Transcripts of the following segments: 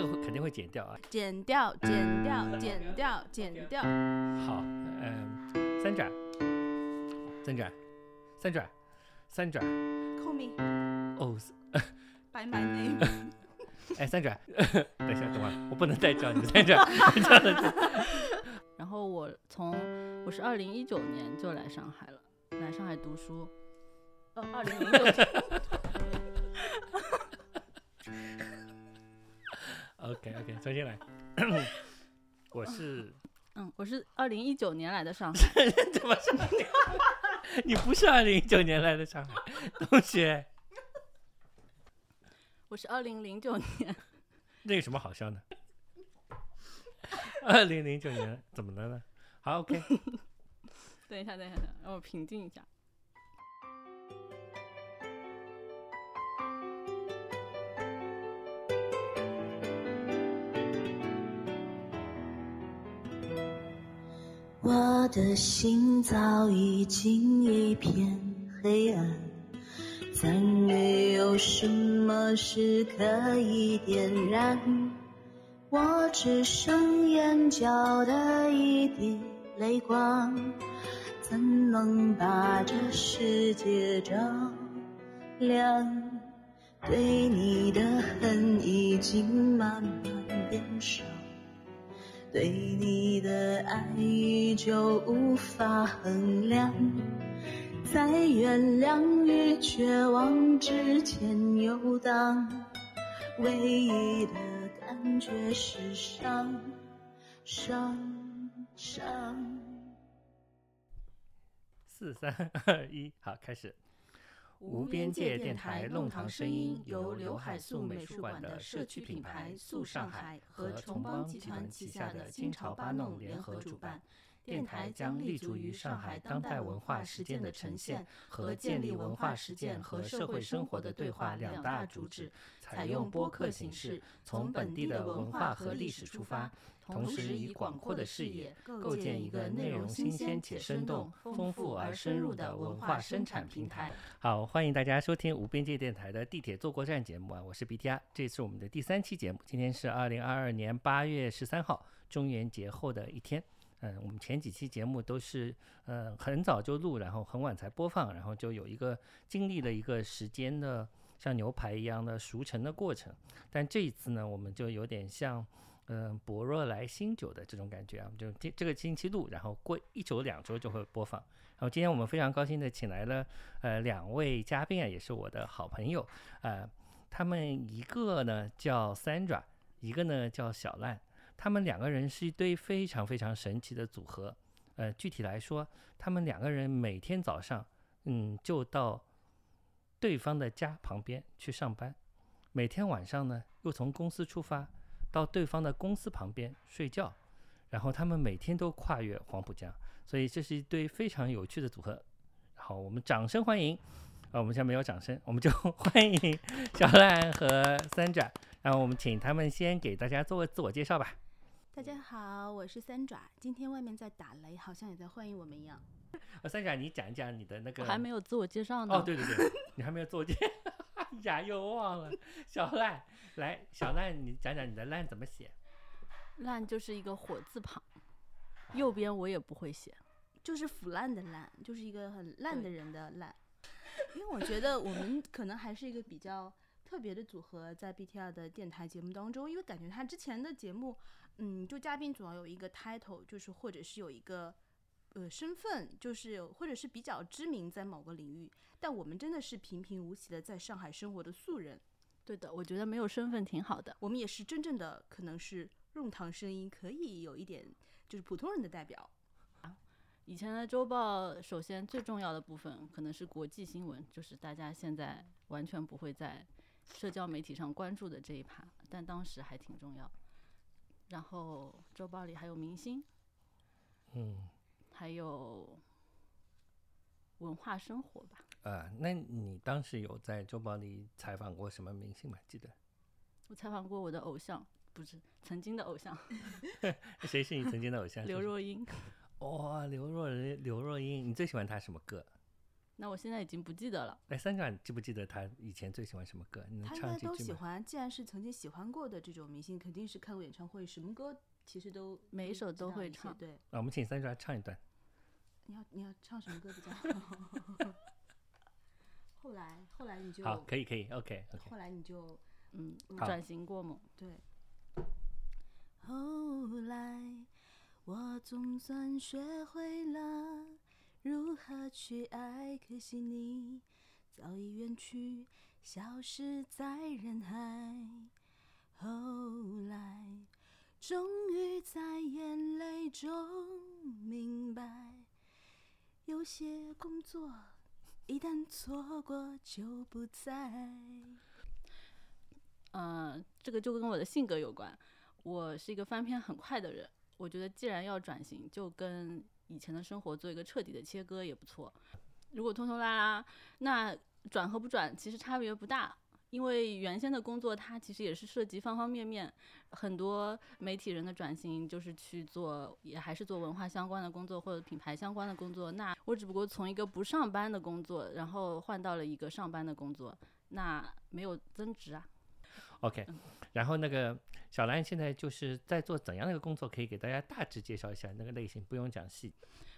个会肯定会剪掉啊。剪掉，剪掉，剪掉，剪掉。好，嗯，三转，三转，三转，三转。Call me 哦，by my name。哎，三转，等一下，等会儿，我不能再叫你三转，这样的然后我从我是二零一九年就来上海了，来上海读书。哦，二零零九 OK 重新来。我是嗯，我是二零一九年来的上海。怎么是你？你不是二零一九年来的上海 同学，我是二零零九年。那有什么好笑的？二零零九年怎么了呢？好，OK，等一下，等一下，等一下，让我平静一下。我的心早已经一片黑暗，再没有什么是可以点燃。我只剩眼角的一滴泪光，怎能把这世界照亮？对你的恨已经慢慢变少。对你的爱依旧无法衡量，在原谅与绝望之间游荡，唯一的感觉是伤，伤，伤。四三二一，好，开始。无边界电台弄堂声音由刘海粟美术馆的社区品牌素上海和崇邦集团旗下的金潮八弄联合主办。电台将立足于上海当代文化实践的呈现和建立文化实践和社会生活的对话两大主旨，采用播客形式，从本地的文化和历史出发，同时以广阔的视野构建一个内容新鲜且生动、丰富而深入的文化生产平台。好，欢迎大家收听无边界电台的地铁坐过站节目啊，我是 BTR，这是我们的第三期节目，今天是二零二二年八月十三号，中元节后的一天。嗯，我们前几期节目都是呃很早就录，然后很晚才播放，然后就有一个经历了一个时间的像牛排一样的熟成的过程。但这一次呢，我们就有点像嗯、博若来新酒的这种感觉啊，就这这个星期录，然后过一周两周就会播放。然后今天我们非常高兴的请来了呃两位嘉宾啊，也是我的好朋友，呃，他们一个呢叫 Sandra，一个呢叫小烂。他们两个人是一对非常非常神奇的组合。呃，具体来说，他们两个人每天早上，嗯，就到对方的家旁边去上班，每天晚上呢，又从公司出发，到对方的公司旁边睡觉，然后他们每天都跨越黄浦江，所以这是一对非常有趣的组合。好，我们掌声欢迎。啊，我们现在没有掌声，我们就 欢迎小烂和三展。然后我们请他们先给大家做个自我介绍吧。大家好，我是三爪。今天外面在打雷，好像也在欢迎我们一样。啊，三爪，你讲一讲你的那个。我还没有自我介绍呢。哦，对对对，你还没有自我介，哎呀，又忘了。小烂，来，小烂，你讲讲你的烂怎么写？烂就是一个火字旁，右边我也不会写。就是腐烂的烂，就是一个很烂的人的烂。因为我觉得我们可能还是一个比较特别的组合，在 BTR 的电台节目当中，因为感觉他之前的节目，嗯，就嘉宾总要有一个 title，就是或者是有一个呃身份，就是或者是比较知名在某个领域，但我们真的是平平无奇的在上海生活的素人。对的，我觉得没有身份挺好的。我们也是真正的可能是弄堂声音，可以有一点就是普通人的代表。以前的周报，首先最重要的部分可能是国际新闻，就是大家现在完全不会在社交媒体上关注的这一趴，但当时还挺重要。然后周报里还有明星，嗯，还有文化生活吧。呃，那你当时有在周报里采访过什么明星吗？记得？我采访过我的偶像，不是曾经的偶像 谁是你曾经的偶像？刘若英。哇、刘若英，刘若英，你最喜欢她什么歌？那我现在已经不记得了。哎，三长，你记不记得他以前最喜欢什么歌？你能他应该？都喜欢。既然是曾经喜欢过的这种明星，肯定是看过演唱会，什么歌其实都每一首都会唱对，啊，我们请三长唱一段。你要你要唱什么歌比较好？后来后来你就好，可以可以，OK OK。后来你就嗯，转型过猛。对。后来，我总算学会了如何去爱，可惜你早已远去，消失在人海。后来，终于在眼泪中明白，有些工作一旦错过就不再。嗯，这个就跟我的性格有关。我是一个翻篇很快的人，我觉得既然要转型，就跟以前的生活做一个彻底的切割也不错。如果拖拖拉拉，那转和不转其实差别不大，因为原先的工作它其实也是涉及方方面面。很多媒体人的转型就是去做，也还是做文化相关的工作或者品牌相关的工作。那我只不过从一个不上班的工作，然后换到了一个上班的工作，那没有增值啊。OK，然后那个小兰现在就是在做怎样的一个工作？可以给大家大致介绍一下那个类型，不用讲细。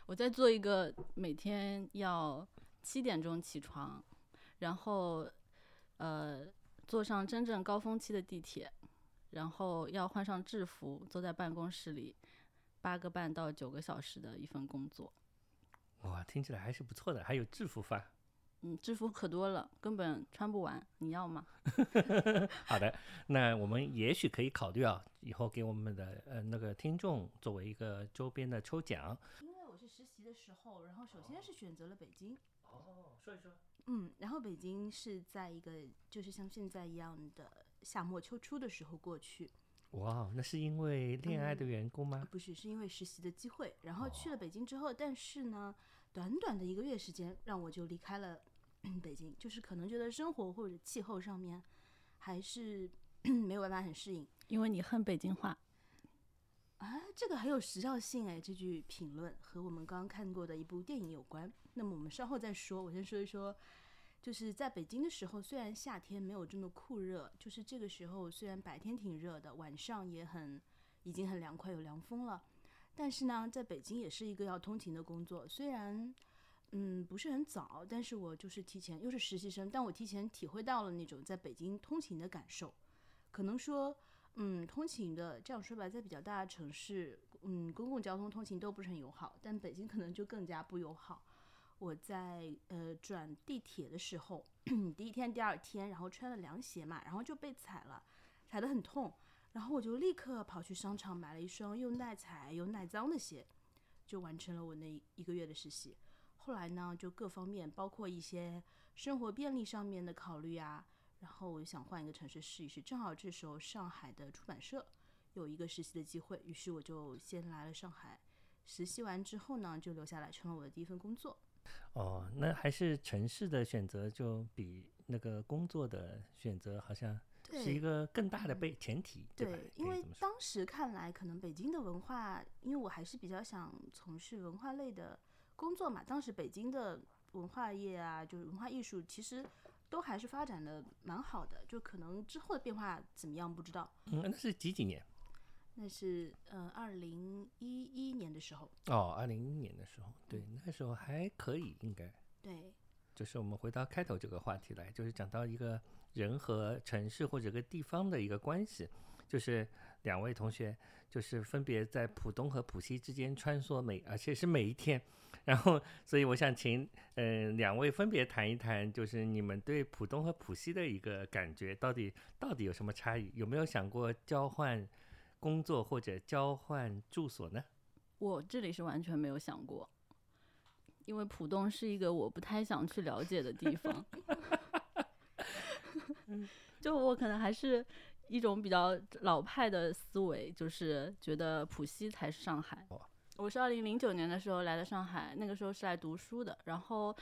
我在做一个每天要七点钟起床，然后呃坐上真正高峰期的地铁，然后要换上制服，坐在办公室里八个半到九个小时的一份工作。哇，听起来还是不错的，还有制服发。嗯，制服可多了，根本穿不完。你要吗？好的，那我们也许可以考虑啊，以后给我们的呃那个听众作为一个周边的抽奖。因为我是实习的时候，然后首先是选择了北京，哦，说一说。嗯，然后北京是在一个就是像现在一样的夏末秋初的时候过去，哇，那是因为恋爱的缘故吗？不是是因为实习的机会，然后去了北京之后，但是呢，短短的一个月时间，让我就离开了北京，就是可能觉得生活或者气候上面还是 没有办法很适应。因为你恨北京话。啊，这个很有时效性哎，这句评论和我们刚刚看过的一部电影有关。那么我们稍后再说，我先说一说，就是在北京的时候，虽然夏天没有这么酷热，就是这个时候虽然白天挺热的，晚上也很已经很凉快，有凉风了，但是呢，在北京也是一个要通勤的工作，虽然。嗯，不是很早，但是我就是提前，又是实习生，但我提前体会到了那种在北京通勤的感受。可能说，嗯，通勤的这样说吧，在比较大的城市，嗯，公共交通通勤都不是很友好，但北京可能就更加不友好。我在呃转地铁的时候，第一天、第二天，然后穿了凉鞋嘛，然后就被踩了，踩得很痛，然后我就立刻跑去商场买了一双又耐踩又耐脏的鞋，就完成了我那一个月的实习。后来呢，就各方面，包括一些生活便利上面的考虑啊，然后我就想换一个城市试一试。正好这时候上海的出版社有一个实习的机会，于是我就先来了上海。实习完之后呢，就留下来成了我的第一份工作。哦，那还是城市的选择就比那个工作的选择好像是一个更大的背前提，吧？对，因为当时看来，可能北京的文化，因为我还是比较想从事文化类的工作嘛。当时北京的文化业啊，就是文化艺术，其实都还是发展的蛮好的。就可能之后的变化怎么样不知道。嗯，那是几几年？那是呃，二零一一年的时候，哦，二零一一年的时候，对，那时候还可以，应该对，就是我们回到开头这个话题来，就是讲到一个人和城市或者个地方的一个关系，就是两位同学就是分别在浦东和浦西之间穿梭每，而且是每一天。然后，所以我想请嗯、呃两位分别谈一谈，就是你们对浦东和浦西的一个感觉，到底到底有什么差异？有没有想过交换工作或者交换住所呢？我这里是完全没有想过，因为浦东是一个我不太想去了解的地方。就我可能还是一种比较老派的思维，就是觉得浦西才是上海。我是二零零九年的时候来的上海，那个时候是来读书的。然后，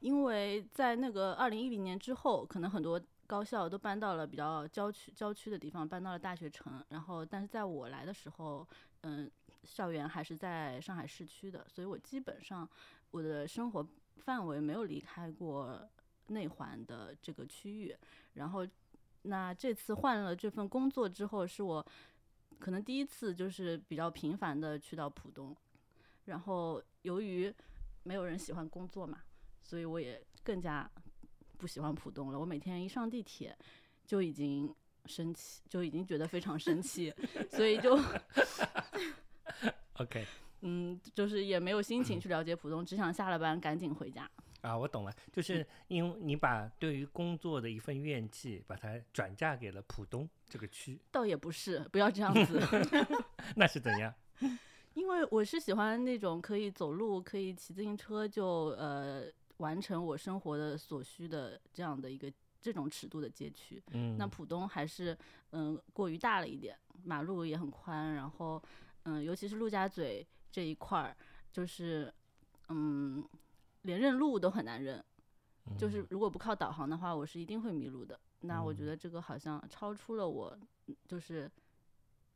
因为在那个二零一零年之后，可能很多高校都搬到了比较郊区郊区的地方，搬到了大学城。然后，但是在我来的时候，嗯，校园还是在上海市区的，所以我基本上我的生活范围没有离开过内环的这个区域。然后，那这次换了这份工作之后，是我可能第一次就是比较频繁的去到浦东。然后，由于没有人喜欢工作嘛，所以我也更加不喜欢浦东了。我每天一上地铁就已经生气，就已经觉得非常生气，所以就 OK 嗯，就是也没有心情去了解浦东，只想下了班赶紧回家。啊，我懂了，就是因为你把对于工作的一份怨气，把它转嫁给了浦东这个区，倒也不是，不要这样子。那是怎样？因为我是喜欢那种可以走路、可以骑自行车就呃完成我生活的所需的这样的一个这种尺度的街区。嗯，那浦东还是嗯过于大了一点，马路也很宽，然后嗯尤其是陆家嘴这一块儿，就是嗯连认路都很难认，就是如果不靠导航的话，我是一定会迷路的。那我觉嗯得这个好像超出了我就是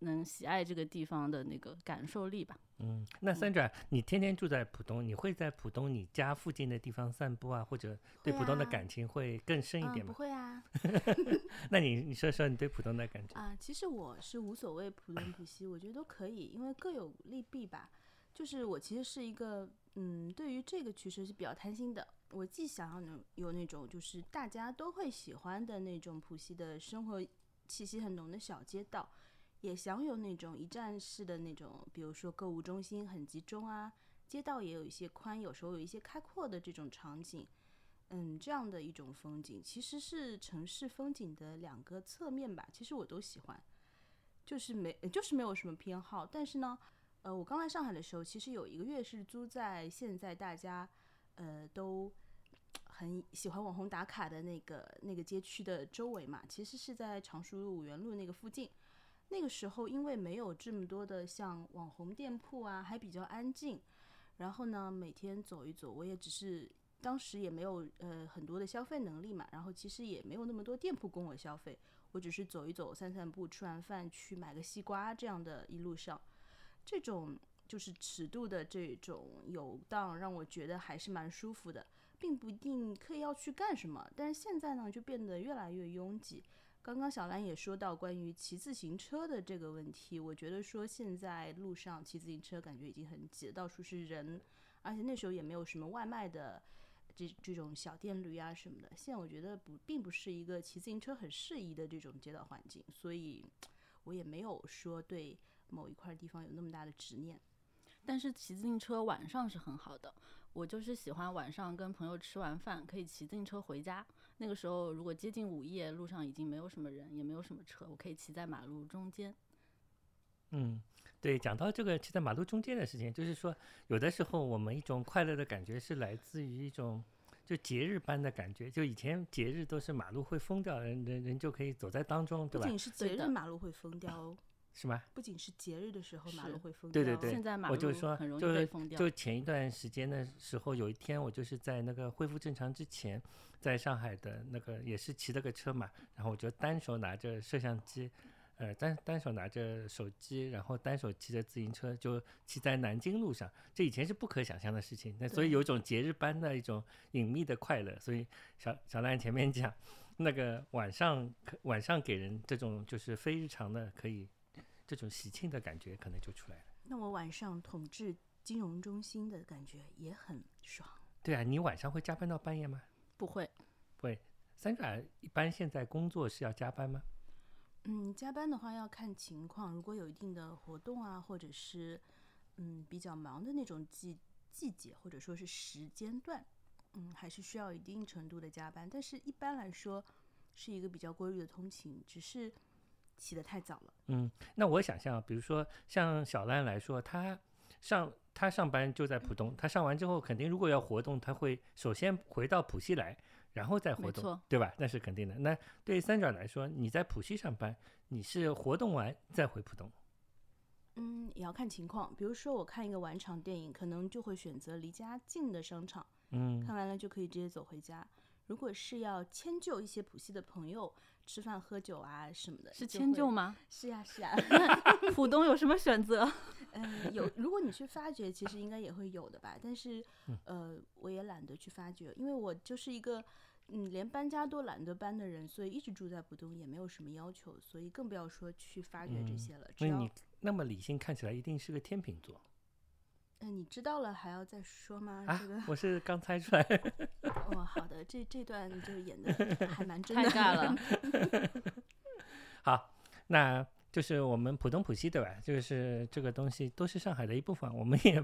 能喜爱这个地方的那个感受力吧。嗯，那三转，你天天住在浦东，你会在浦东你家附近的地方散步啊，或者对浦东的啊感情会更深一嗯，点吗？不会啊，那你你说说你对浦东的感觉？啊，其实我是无所谓浦东浦西，我觉得都可以，因为各有利弊吧。就是我其实是一个，嗯，对于这个趋势是比较贪心的。我既想要能有那种就是大家都会喜欢的那种浦西的生活气息很浓的小街道，也想有那种一站式的那种，比如说购物中心很集中啊，街道也有一些宽，有时候有一些开阔的这种场景。嗯，这样的一种风景，其实是城市风景的两个侧面吧。其实我都喜欢，就是没就是没有什么偏好。但是呢，呃，我刚来上海的时候，其实有一个月是租在现在大家呃都很喜欢网红打卡的那个那个街区的周围嘛，其实是在常熟路、五元路那个附近。那个时候因为没有这么多的像网红店铺啊，还比较安静。然后呢，每天走一走，我也只是当时也没有呃很多的消费能力嘛，然后其实也没有那么多店铺供我消费，我只是走一走、散散步，吃完饭去买个西瓜这样的一路上，这种就是尺度的这种游荡，让我觉得还是蛮舒服的，并不一定刻意要去干什么。但是现在呢，就变得越来越拥挤。刚刚小兰也说到关于骑自行车的这个问题，我觉得说现在路上骑自行车感觉已经很挤，到处是人，而且那时候也没有什么外卖的这这种小电驴啊什么的。现在我觉得不并不是一个骑自行车很适宜的这种街道环境，所以我也没有说对某一块地方有那么大的执念。但是骑自行车晚上是很好的，我就是喜欢晚上跟朋友吃完饭可以骑自行车回家。那个时候如果接近午夜，路上已经没有什么人，也没有什么车，我可以骑在马路中间。嗯，对，讲到这个骑在马路中间的事情，就是说，有的时候我们一种快乐的感觉是来自于一种就节日般的感觉。就以前节日都是马路会封掉，人人人就可以走在当中，对吧？不仅是节日马路会封掉哦，是吗？不仅是节日的时候马路会封掉哦，对对对现在马路我就说很容易被封掉。就前一段时间的时候，有一天我就是在那个恢复正常之前，在上海的那个也是骑了个车嘛，然后我就单手拿着摄像机，呃单单手拿着手机，然后单手骑着自行车就骑在南京路上，这以前是不可想象的事情，那所以有一种节日般的一种隐秘的快乐。所以小小兰前面讲，那个晚上可晚上给人这种就是非日常的可以这种喜庆的感觉，可能就出来了。那我晚上统治金融中心的感觉也很爽。对啊，你晚上会加班到半夜吗？不会，不会。三爪一般现在工作是要加班吗？嗯，加班的话要看情况，如果有一定的活动啊，或者是嗯比较忙的那种季季节，或者说是时间段，嗯，还是需要一定程度的加班。但是一般来说是一个比较规律的通勤，只是起得太早了。嗯，那我想象，比如说像小兰来说，她上她上班就在浦东，她上完之后肯定如果要活动，她会首先回到浦西来，然后再活动，对吧？那是肯定的。那对于三爪来说，你在浦西上班，你是活动完再回浦东。嗯，也要看情况。比如说我看一个晚场电影，可能就会选择离家近的商场，嗯看完了就可以直接走回家。如果是要迁就一些浦西的朋友吃饭喝酒啊什么的，是？迁就吗？是呀是呀 浦东有什么选择？嗯，有，如果你去发掘，其实应该也会有的吧。但是，嗯呃，我也懒得去发掘，因为我就是一个，嗯，连搬家都懒得搬的人，所以一直住在浦东也没有什么要求，所以更不要说去发掘这嗯些了。只要，那你那么理性，看起来一定是个天秤座嗯、你知道了还要再说吗？啊这个，我是刚猜出来。哦，好的，这这段就演的还蛮真太的。尬了。好，那就是我们浦东浦西对吧？就是这个东西都是上海的一部分。我们也，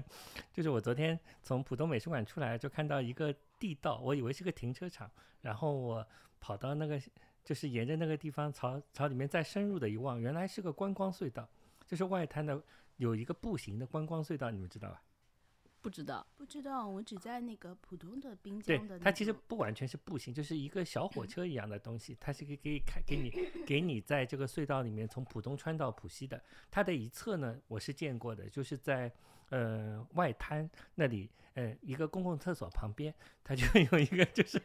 就是我昨天从浦东美术馆出来，就看到一个地道，我以为是个停车场，然后我跑到那个，就是沿着那个地方朝朝里面再深入的一望，原来是个观光隧道，就是外滩的有一个步行的观光隧道，你们知道吧？不知道，不知道，我只在那个普通的滨对江的、那它其实不完全是步行，就是一个小火车一样的东西，它是可以可以开给你 给你在这个隧道里面从浦东穿到浦西的。它的一侧呢，我是见过的，就是在呃外滩那里，呃一个公共厕所旁边，它就有一个就是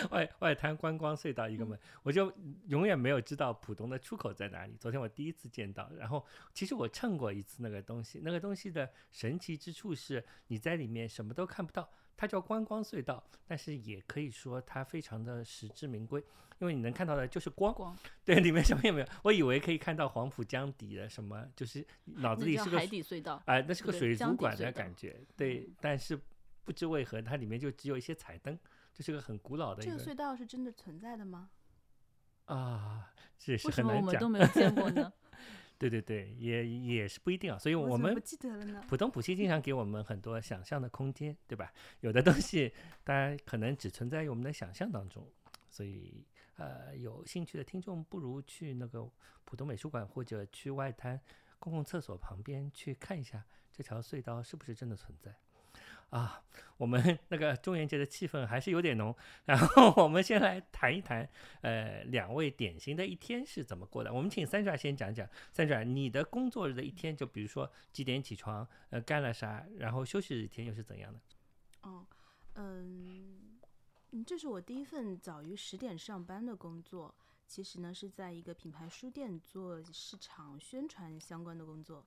外外滩观光隧道一个门，我就永远没有知道浦东的出口在哪里。昨天我第一次见到，然后其实我乘过一次那个东西，那个东西的神奇之处是你在里面什么都看不到。它叫观光隧道，但是也可以说它非常的实至名归，因为你能看到的就是光，光对，里面什么也没有。我以为可以看到黄浦江底的什么，就是脑子里是个海底隧道。哎、那是个水族馆的感觉，对，但是不知为何它里面就只有一些彩灯，就是个很古老的一个这个隧道是真的存在的吗？啊，这也是为什么我很难讲。们都没有见过呢？对对对，也也是不一定啊，所以我们我怎么不记得了呢？浦东浦西经常给我们很多想象的空间，对吧？有的东西当然可能只存在于我们的想象当中，所以呃，有兴趣的听众不如去那个浦东美术馆或者去外滩公共厕所旁边去看一下这条隧道是不是真的存在。啊，我们那个中元节的气氛还是有点浓。然后我们先来谈一谈，呃，两位典型的一天是怎么过的。我们请三爪先讲讲，三爪你的工作日的一天，就比如说几点起床，呃，干了啥，然后休息的一天又是怎样的？哦，嗯，嗯，这是我第一份早于十点上班的工作。其实呢，是在一个品牌书店做市场宣传相关的工作。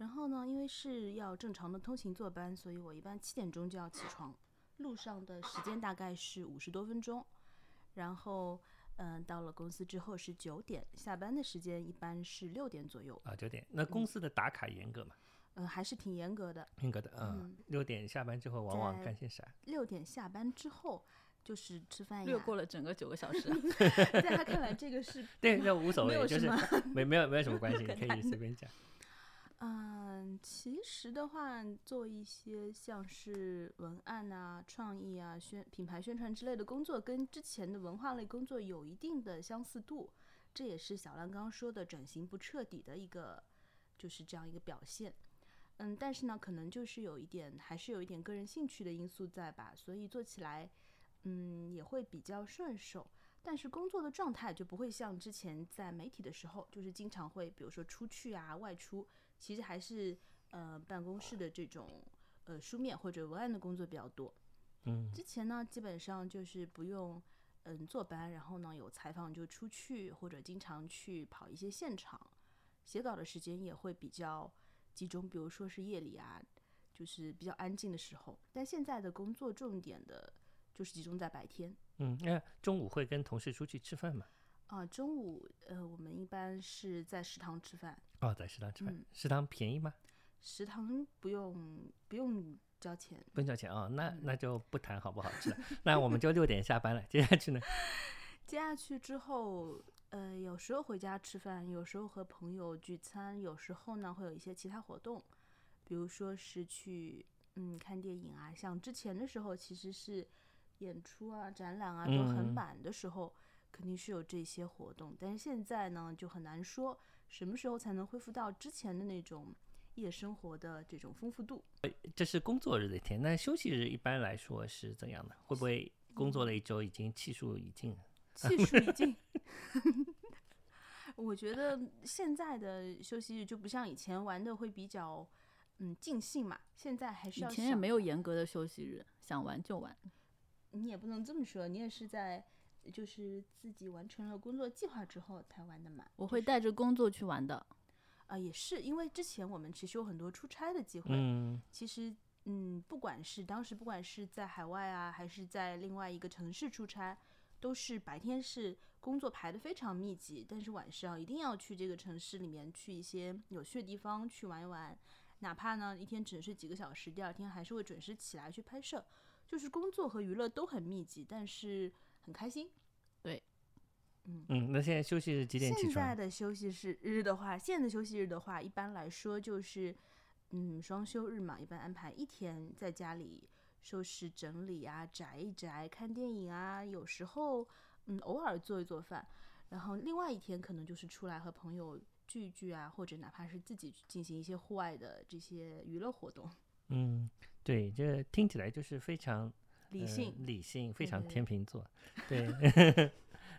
然后呢，因为是要正常的通勤坐班，所以我一般七点钟就要起床，路上的时间大概是五十多分钟。然后，嗯、到了公司之后是九点，下班的时间一般是六点左右。啊，九点。那公司的打卡严格吗？嗯、还是挺严格的。严格的，嗯嗯，六点下班之后往往干些啥？六点下班之后就是吃饭呀。略过了整个九个小时。在他看来，这个是对，那无所谓，就是没有什么没没有没有什么关系，你可以随便讲。嗯，其实的话，做一些像是文案啊、创意啊、宣品牌宣传之类的工作，跟之前的文化类工作有一定的相似度。这也是小兰刚刚说的转型不彻底的一个，就是这样一个表现。嗯，但是呢，可能就是有一点，还是有一点个人兴趣的因素在吧，所以做起来，嗯，也会比较顺手。但是工作的状态就不会像之前在媒体的时候，就是经常会，比如说出去啊、外出，其实还是呃办公室的这种呃书面或者文案的工作比较多。嗯，之前呢，基本上就是不用嗯坐班，然后呢有采访就出去，或者经常去跑一些现场，写稿的时间也会比较集中，比如说是夜里啊，就是比较安静的时候。但现在的工作重点的就是集中在白天。嗯，那中午会跟同事出去吃饭吗？啊，中午呃，我们一般是在食堂吃饭，哦，在食堂吃饭，嗯食堂便宜吗？食堂不用不用交钱。不用交钱啊、那嗯那就不谈好不好吃了。那我们就六点下班了，接下去呢？接下去之后，呃，有时候回家吃饭，有时候和朋友聚餐，有时候呢会有一些其他活动，比如说是去嗯看电影啊，像之前的时候其实是演出啊、展览啊都很嗯满的时候，肯定是有这些活动，但是现在呢就很难说什么时候才能恢复到之前的那种夜生活的这种丰富度。这是工作日的一天，那休息日一般来说是怎样的？会不会工作了一周已经气数已尽了？气数已尽。我觉得现在的休息日就不像以前玩的会比较嗯尽兴嘛，现在还是以要想前也没有严格的休息日，想玩就玩。你也不能这么说，你也是在就是自己完成了工作计划之后才玩的嘛。我会带着工作去玩的。啊、也是因为之前我们其实有很多出差的机会，嗯其实，嗯，不管是当时不管是在海外啊，还是在另外一个城市出差，都是白天是工作排的非常密集，但是晚上一定要去这个城市里面去一些有趣的地方去玩一玩，哪怕呢一天只能睡几个小时，第二天还是会准时起来去拍摄，就是工作和娱乐都很密集，但是很开心。对嗯嗯，那现在休息是几点起现在？的休息是日的话，现在的休息日的话，一般来说就是，嗯，双休日嘛，一般安排一天在家里收拾整理啊，宅一宅，看电影啊，有时候嗯偶尔做一做饭，然后另外一天可能就是出来和朋友聚一聚啊，或者哪怕是自己进行一些户外的这些娱乐活动，嗯，对，这听起来就是非常呃理性。理性，非常天秤座。对，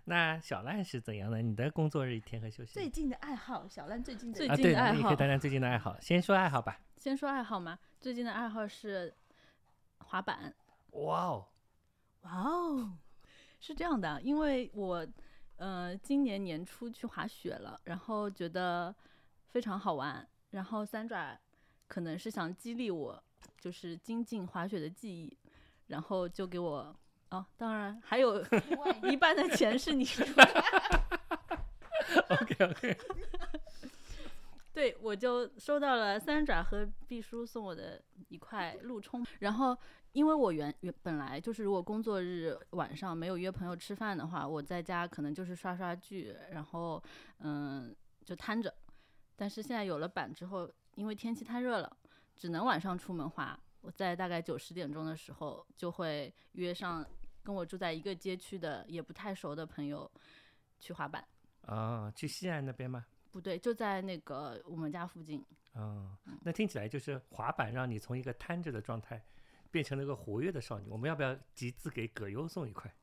那小烂是怎样的？你的工作日一天和休息日？最近的爱好，小烂最近最近对，你可以的爱好谈谈最近的爱好。先说爱好吧。先说爱好嘛，最近的爱好是滑板。哇哦，哇哦，是这样的，因为我呃今年年初去滑雪了，然后觉得非常好玩，然后三爪可能是想激励我，就是精进滑雪的技艺，然后就给我哦，当然还有 一半的钱是你出 OK OK，对，我就收到了三爪和毕叔送我的一块路冲，然后因为我原原本来就是如果工作日晚上没有约朋友吃饭的话，我在家可能就是刷刷剧，然后嗯就瘫着，但是现在有了板之后，因为天气太热了，只能晚上出门滑。我在大概九十点钟的时候就会约上跟我住在一个街区的也不太熟的朋友去滑板。啊，去西安那边吗？不对，就在那个我们家附近。啊，那听起来就是滑板让你从一个瘫着的状态变成了一个活跃的少女。我们要不要集资给葛优送一块？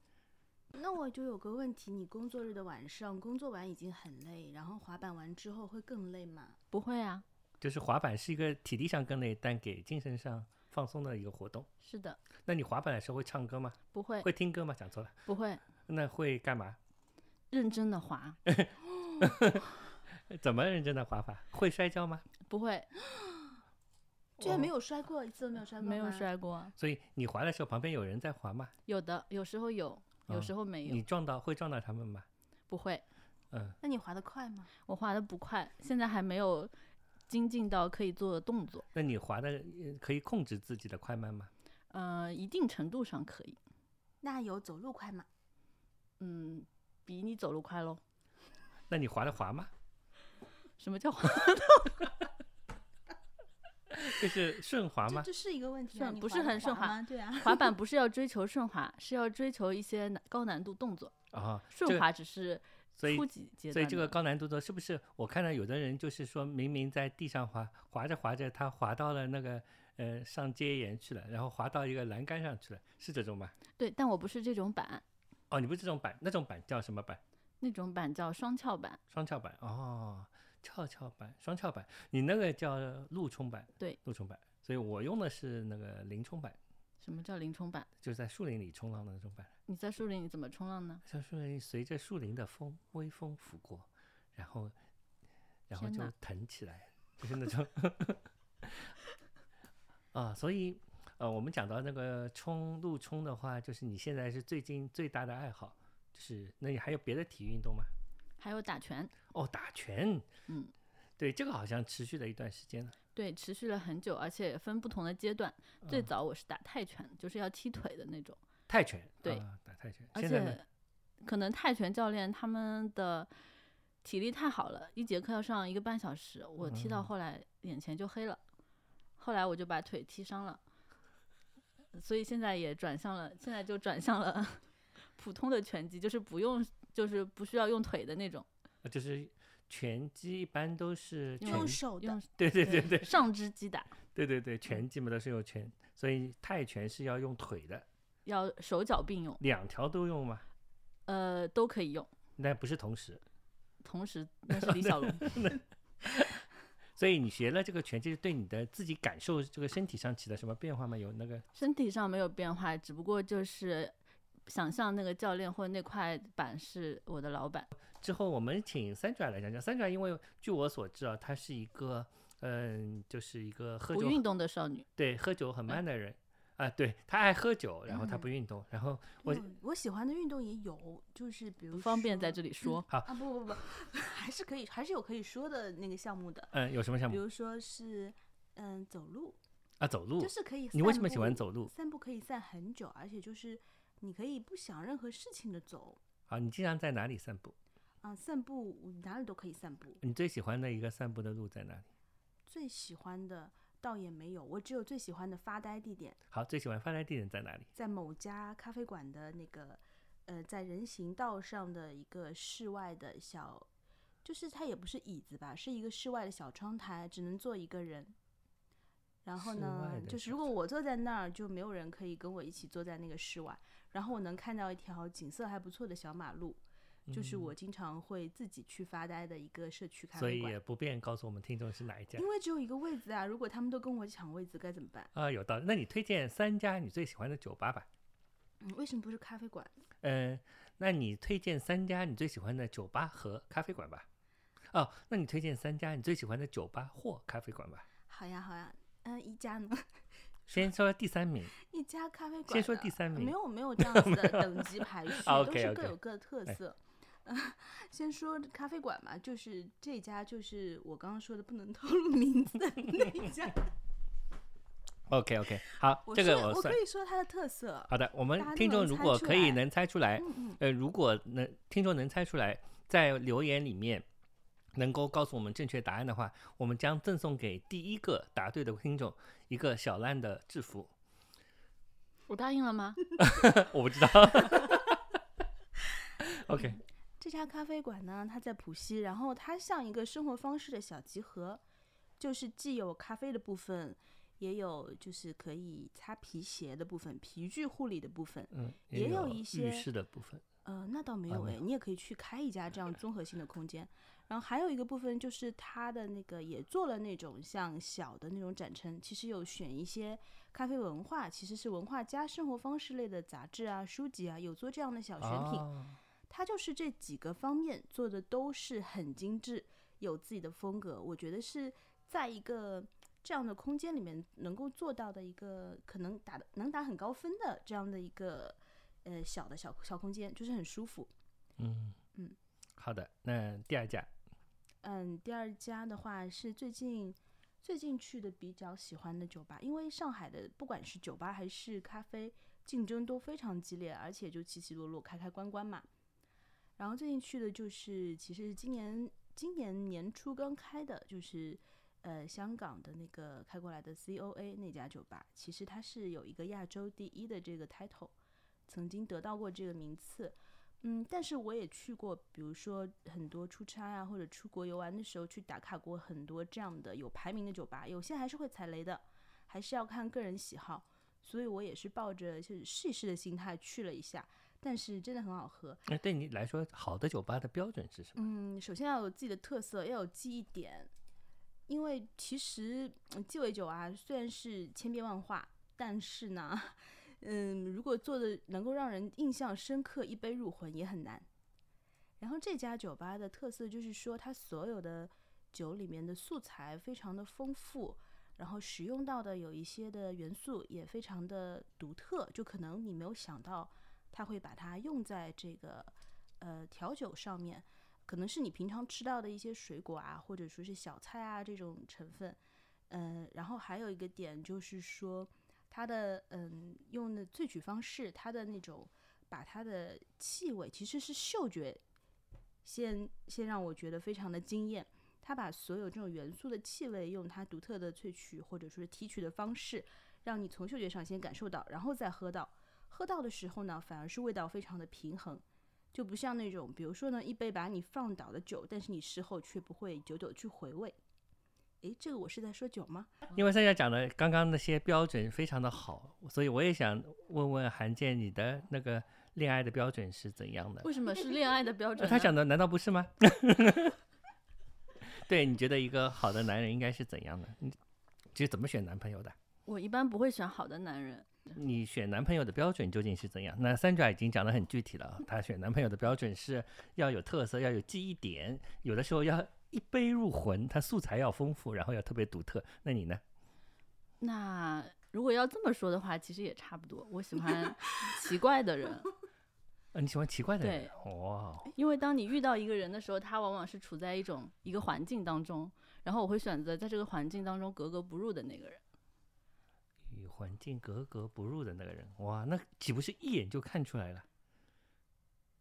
那我就有个问题，你工作日的晚上工作完已经很累，然后滑板完之后会更累吗？不会啊，就是滑板是一个体力上更累，但给精神上放松的一个活动。是的，那你滑板的时候会唱歌吗？不会，会听歌吗？讲错了。不会，那会干嘛？认真的滑，怎么认真的滑法？会摔跤吗？不会，居然没有摔过，一次都没有摔过，没有。摔过。所以你滑的时候旁边有人在滑吗？有的，有时候有，有哦时候没有，你撞到会撞到他们吗？不会。嗯，那你滑得快吗？我滑得不快，现在还没有精进到可以做的动作。那你滑的呃可以控制自己的快慢吗？呃，一定程度上可以。那有走路快吗？嗯，比你走路快喽。那你滑的滑吗？什么叫滑？就是顺滑吗？这这是一个问题啊，顺不是很顺滑滑？对啊，滑板不是要追求顺滑，是要追求一些难高难度动作。啊，这顺滑只是所以初级阶段。所以这个高难度的，是不是我看到有的人就是说明明在地上滑，滑着滑着他滑到了那个呃上街沿去了，然后滑到一个栏杆上去了，是这种吗？对，但我不是这种板，哦，你不是这种板，那种板叫什么板？那种板叫双翘板。双翘板哦，翘翘板、双翘板，你那个叫陆冲板，对，陆冲板，所以我用的是那个林冲板，什么叫林冲板？就是在树林里冲浪的那种板。你在树林里怎么冲浪呢？在树林随着树林的风，微风拂过，然后然后就腾起来，就是那种啊，所以呃，我们讲到那个冲路冲的话，就是你现在是最近最大的爱好，就是那你还有别的体育运动吗？还有打拳，哦，打拳，嗯，对，这个好像持续了一段时间了。对，持续了很久，而且分不同的阶段。最嗯早我是打泰拳，就是要踢腿的那种，泰拳，对啊，打泰拳。而？且可能泰拳教练他们的体力太好了，一节课要上一个半小时，我踢到嗯后来眼前就黑了，后来我就把腿踢伤了，所以现在也转向了，现在就转向了 普通的拳击，就是不用，就是不需要用腿的那种，呃就是拳击一般都是用拳，手的用，对对对对上肢击打，对对对，拳击嘛都是用拳，所以泰拳是要用腿的，要手脚并用，两条都用吗，呃，都可以用。那不是同时。同时，那是李小龙。所以你学了这个拳击，对你的自己感受这个身体上起了什么变化吗？有那个身体上没有变化，只不过就是想象那个教练或者那块板是我的老板。之后，我们请三爪来讲讲。三爪，因为据我所知啊，她是一个嗯，就是一个喝酒不运动的少女。对，喝酒很慢的人。啊，对他爱喝酒，然后他不运动，然后我我喜欢的运动也有，就是比如方便在这里说，好啊不不不，还是可以，还是有可以说的那个项目的。嗯，有什么项目？比如说是嗯走路啊，走路就是可以。你为什么喜欢走路？散步可以散很久，而且就是你可以不想任何事情的走。好，你经常在哪里散步？啊，散步哪里都可以散步。你最喜欢的一个散步的路在哪里？最喜欢的。倒也没有，我只有最喜欢的发呆地点。好，最喜欢发呆地点在哪里？在某家咖啡馆的那个，呃，在人行道上的一个室外的小，就是它也不是椅子吧，是一个室外的小窗台，只能坐一个人。然后呢，就是如果我坐在那儿，就没有人可以跟我一起坐在那个室外。然后我能看到一条景色还不错的小马路。就是我经常会自己去发呆的一个社区咖啡馆，所以也不便告诉我们听众是哪一家。因为只有一个位子啊，如果他们都跟我抢位子，该怎么办？啊，有道理。那你推荐三家你最喜欢的酒吧吧？嗯，为什么不是咖啡馆？嗯，那你推荐三家你最喜欢的酒吧和咖啡馆吧？哦，那你推荐三家你最喜欢的酒吧或咖啡馆吧？好呀，好呀。嗯，一家呢？先说第三名。一家咖啡馆。先说第三名。没有，没有这样子的等级排序，都是各有各的特色。先说咖啡馆嘛，就是这家，就是我刚刚说的不能透露名字的那家。OK OK，好，这个我我可以说它的特色。好的，我们听众如果可以能猜出来，呃，如果能听众能猜出来，在留言里面能够告诉我们正确答案的话，我们将赠送给第一个答对的听众一个小烂的制服。我答应了吗？我不知道。OK。这家咖啡馆呢，它在浦西，然后它像一个生活方式的小集合，就是既有咖啡的部分，也有就是可以擦皮鞋的部分、皮具护理的部分，嗯，也有一些浴室的部分。呃，那倒没有哎，你也可以去开一家这样综合性的空间。然后还有一个部分就是它的那个也做了那种像小的那种展陈，其实有选一些咖啡文化，其实是文化加生活方式类的杂志啊、书籍啊，有做这样的小选品。它就是这几个方面做的都是很精致，有自己的风格。我觉得是在一个这样的空间里面能够做到的一个可能打能打很高分的这样的一个呃小的小小空间，就是很舒服。嗯嗯，好的。那第二家，嗯，第二家的话是最近最近去的比较喜欢的酒吧，因为上海的不管是酒吧还是咖啡竞争都非常激烈，而且就起起落落、开开关关嘛。然后最近去的就是，其实今年今年年初刚开的，就是呃香港的那个开过来的 COA 那家酒吧。其实它是有一个亚洲第一的这个 title，曾经得到过这个名次。嗯，但是我也去过，比如说很多出差啊或者出国游玩的时候去打卡过很多这样的有排名的酒吧，有些还是会踩雷的，还是要看个人喜好。所以我也是抱着就是试一试的心态去了一下。但是真的很好喝。那对你来说，好的酒吧的标准是什么？嗯，首先要有自己的特色，要有记忆点。因为其实鸡尾酒啊，虽然是千变万化，但是呢，嗯，如果做的能够让人印象深刻、一杯入魂也很难。然后这家酒吧的特色就是说，它所有的酒里面的素材非常的丰富，然后使用到的有一些的元素也非常的独特，就可能你没有想到。他会把它用在这个呃调酒上面，可能是你平常吃到的一些水果啊，或者说是小菜啊这种成分，嗯，然后还有一个点就是说，它的嗯萃取方式，它的那种把它的气味其实是嗅觉，先先让我觉得非常的惊艳，它把所有这种元素的气味用它独特的萃取或者说是提取的方式，让你从嗅觉上先感受到，然后再喝到。喝到的时候呢，反而是味道非常的平衡，就不像那种，比如说呢，一杯把你放倒的酒，但是你事后却不会久久去回味。诶，这个我是在说酒吗？因为三家讲的刚刚那些标准非常的好，所以我也想问问韩建，你的那个恋爱的标准是怎样的？为什么是恋爱的标准？他讲的难道不是吗？对，你觉得一个好的男人应该是怎样的？你就是怎么选男朋友的？我一般不会选好的男人，你选男朋友的标准究竟是怎样？那 Sandra 已经讲得很具体了啊，她选男朋友的标准是要有特色，要有记忆点，有的时候要一杯入魂，它素材要丰富，然后要特别独特。那你呢？那如果要这么说的话，其实也差不多。我喜欢 奇怪的人，啊，你喜欢奇怪的人对？哇，因为当你遇到一个人的时候，他往往是处在一种一个环境当中，然后我会选择在这个环境当中格格不入的那个人。与环境格格不入的那个人，哇，那岂不是一眼就看出来了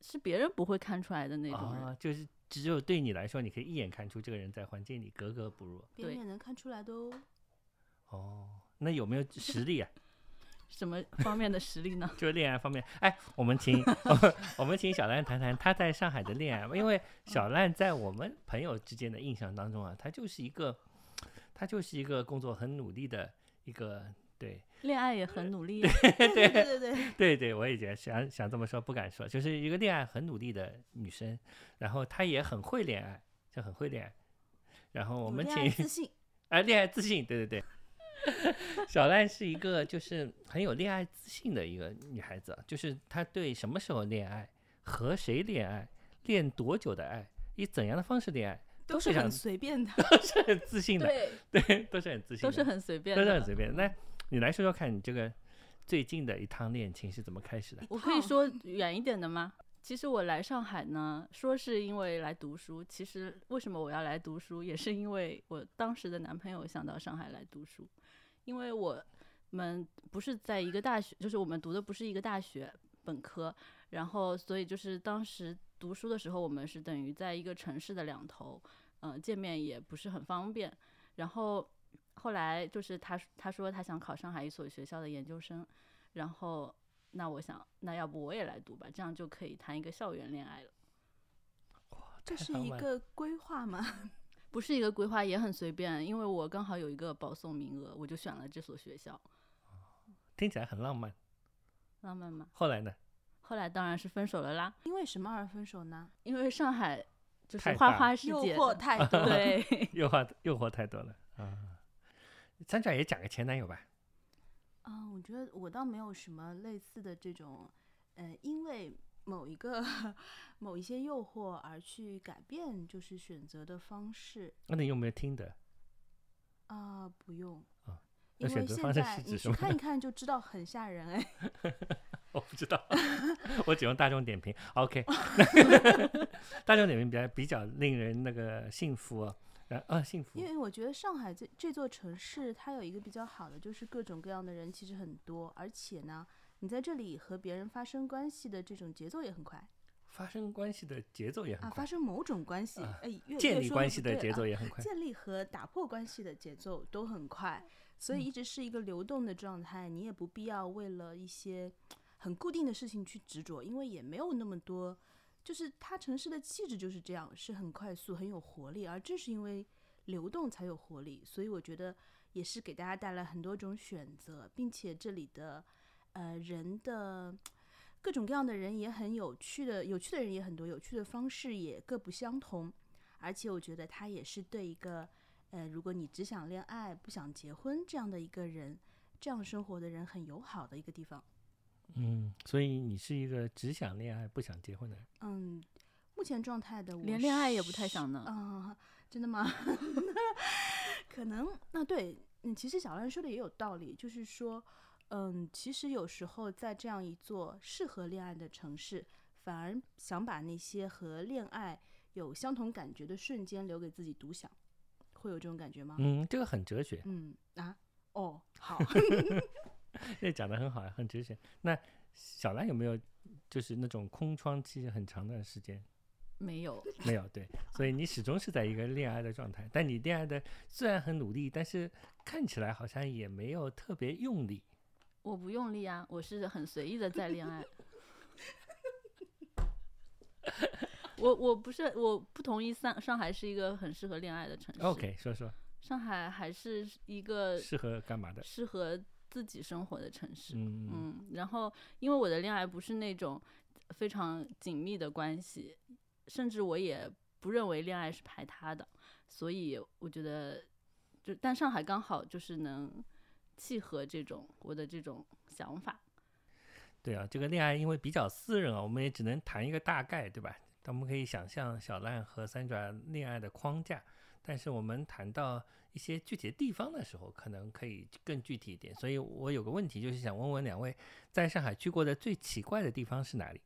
是别人不会看出来的那种人。啊？就是只有对你来说，你可以一眼看出这个人在环境里格格不入。对别人也能看出来的哦。哦，那有没有 实力啊？什么方面的实力呢？就是恋爱方面，哎，我们请我们请小烂谈谈她在上海的恋爱，因为小烂在我们朋友之间的印象当中啊，她就是一个，她就是一个工作很努力的一个，对恋爱也很努力啊，对对对对对，我也觉得想想这么说不敢说，就是一个恋爱很努力的女生，然后她也很会恋爱，就很会恋爱，然后我们有恋爱请自信，哎，恋爱自信，对对对。小赖是一个就是很有恋爱自信的一个女孩子啊，就是她对什么时候恋爱、和谁恋爱、恋多久的爱、以怎样的方式恋爱，都是很随便的。都是很自信的，对，对，都是很自信，都是很随便都是。很随便。那你来说说看，你这个最近的一趟恋情是怎么开始的？我可以说远一点的吗？其实我来上海呢，说是因为来读书。其实为什么我要来读书，也是因为我当时的男朋友想到上海来读书，因为我们不是在一个大学，就是我们读的不是一个大学本科，然后所以就是当时读书的时候，我们是等于在一个城市的两头，嗯、见面也不是很方便。然后后来就是他他说他想考上海一所学校的研究生，然后那我想那要不我也来读吧，这样就可以谈一个校园恋爱了。这是一个规划吗？不是一个规划，也很随便，因为我刚好有一个保送名额，我就选了这所学校，听起来很浪漫。浪漫吗？后来呢？后来当然是分手了啦，因为什么而分手呢？因为上海就是花花世界诱，惑太多。对，诱惑诱惑太多了啊！三长也讲个前男友吧。啊、我觉得我倒没有什么类似的这种，呃，因为某一个某一些诱惑而去改变就是选择的方式那你有没有听的？啊、不用。啊那因为现选择方式在你看一看就知道很吓人哎。我不知道，我只用大众点评。OK，大众点评比较比较令人那个幸福啊，然啊幸福因为我觉得上海这这座城市，它有一个比较好的，就是各种各样的人其实很多，而且呢，你在这里和别人发生关系的这种节奏也很快发生关系的节奏也很啊，快发，生某种关系，啊哎、越建立关系的节奏也很快。建立和打破关系的节奏都很快，所嗯以一直是一个流动的状态。你也不必要为了一些很固定的事情去执着，因为也没有那么多。就是它城市的气质就是这样，是很快速、很有活力，而正是因为流动才有活力。所以我觉得也是给大家带来很多种选择，并且这里的呃人的各种各样的人也很有趣的，有趣的人也很多，有趣的方式也各不相同。而且我觉得它也是对一个呃，如果你只想恋爱不想结婚这样的一个人，这样生活的人很友好的一个地方。嗯，所以你是一个只想恋爱不想结婚的人。嗯，目前状态的我连恋爱也不太想呢。啊、真的吗？可能那对，嗯，其实小兰说的也有道理，就是说，嗯，其实有时候在这样一座适合恋爱的城市，反而想把那些和恋爱有相同感觉的瞬间留给自己独享，会有这种感觉吗？嗯，这个很哲学，嗯啊，哦，好 这讲的很好，很哲学。那小兰有没有就是那种空窗期很长的时间？没有，没有，对，所以你始终是在一个恋爱的状态，但你恋爱的虽然很努力，但是看起来好像也没有特别用力。我不用力啊，我是很随意的在恋爱。我我不是我不同意上上海是一个很适合恋爱的城市。OK，说说上海还是一个适合干嘛的？适合自己生活的城市。嗯，嗯，然后因为我的恋爱不是那种非常紧密的关系，甚至我也不认为恋爱是排他的，所以我觉得，就但上海刚好就是能契合这种我的这种想法。对啊，这个恋爱因为比较私人啊，我们也只能谈一个大概，对吧？但我们可以想象小烂和三爪恋爱的框架，但是我们谈到一些具体的地方的时候，可能可以更具体一点。所以我有个问题，就是想问问两位，在上海去过的最奇怪的地方是哪里？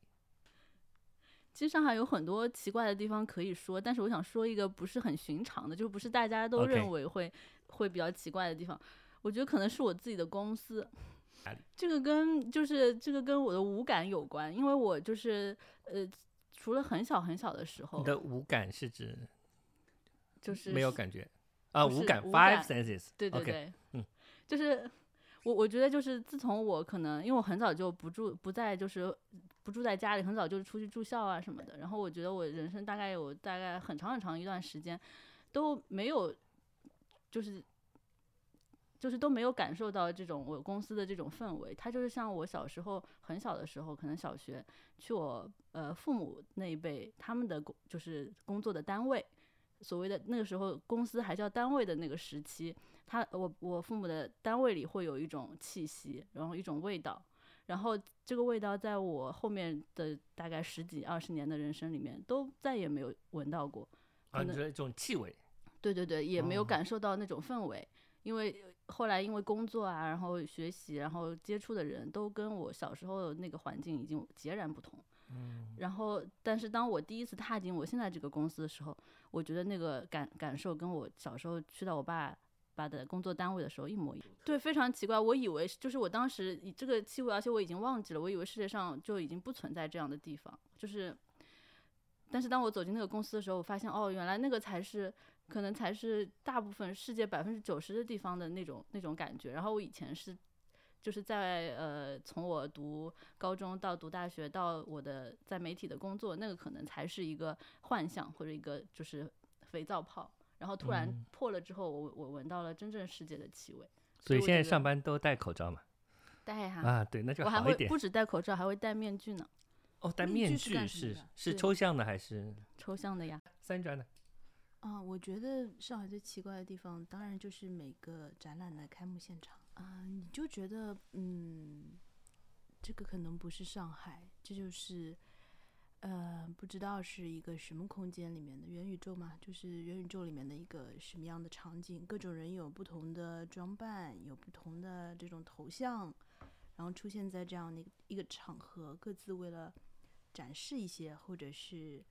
其实上海有很多奇怪的地方可以说，但是我想说一个不是很寻常的，就不是大家都认为会会比较奇怪的地方。我觉得可能是我自己的公司，这个跟就是这个跟我的五感有关，因为我就是呃，除了很小很小的时候你，的五感是指就是没有感觉啊？五感五 five 感 senses。对对对，嗯，就是我我觉得就是自从我可能因为我很早就不住不在就是不住在家里，很早就出去住校啊什么的，然后我觉得我人生大概有大概很长很长一段时间都没有就是。就是都没有感受到这种我公司的这种氛围，它就是像我小时候很小的时候，可能小学去我呃父母那一辈他们的工就是工作的单位，所谓的那个时候公司还叫单位的那个时期，他我我父母的单位里会有一种气息，然后一种味道，然后这个味道在我后面的大概十几二十年的人生里面都再也没有闻到过。啊，可能你说这种气味，对对对，也没有哦感受到那种氛围，因为后来因为工作啊，然后学习，然后接触的人都跟我小时候的那个环境已经截然不同。嗯，然后，但是当我第一次踏进我现在这个公司的时候，我觉得那个感感受跟我小时候去到我爸爸的工作单位的时候一模一样。对，非常奇怪。我以为就是我当时以这个气味，而且我已经忘记了，我以为世界上就已经不存在这样的地方。就是，但是当我走进那个公司的时候，我发现哦，原来那个才是可能才是大部分世界百分之九十的地方的那种那种感觉。然后我以前是。就是在呃，从我读高中到读大学到我的在媒体的工作，那个可能才是一个幻象或者一个就是肥皂泡，然后突然嗯破了之后，我我闻到了真正世界的气味。所以现在上班都戴口罩嘛？戴哈，啊，对，那就我还好一点会不。止戴口罩，还会戴面具呢，哦，戴面具是是是是抽象的还是抽象的呀。三转的？啊，我觉得上海最奇怪的地方，当然就是每个展览的开幕现场啊，你就觉得，嗯，这个可能不是上海，这就是，呃，不知道是一个什么空间里面的元宇宙嘛，就是元宇宙里面的一个什么样的场景，各种人有不同的装扮，有不同的这种头像，然后出现在这样的一个一个场合，各自为了展示一些，或者是。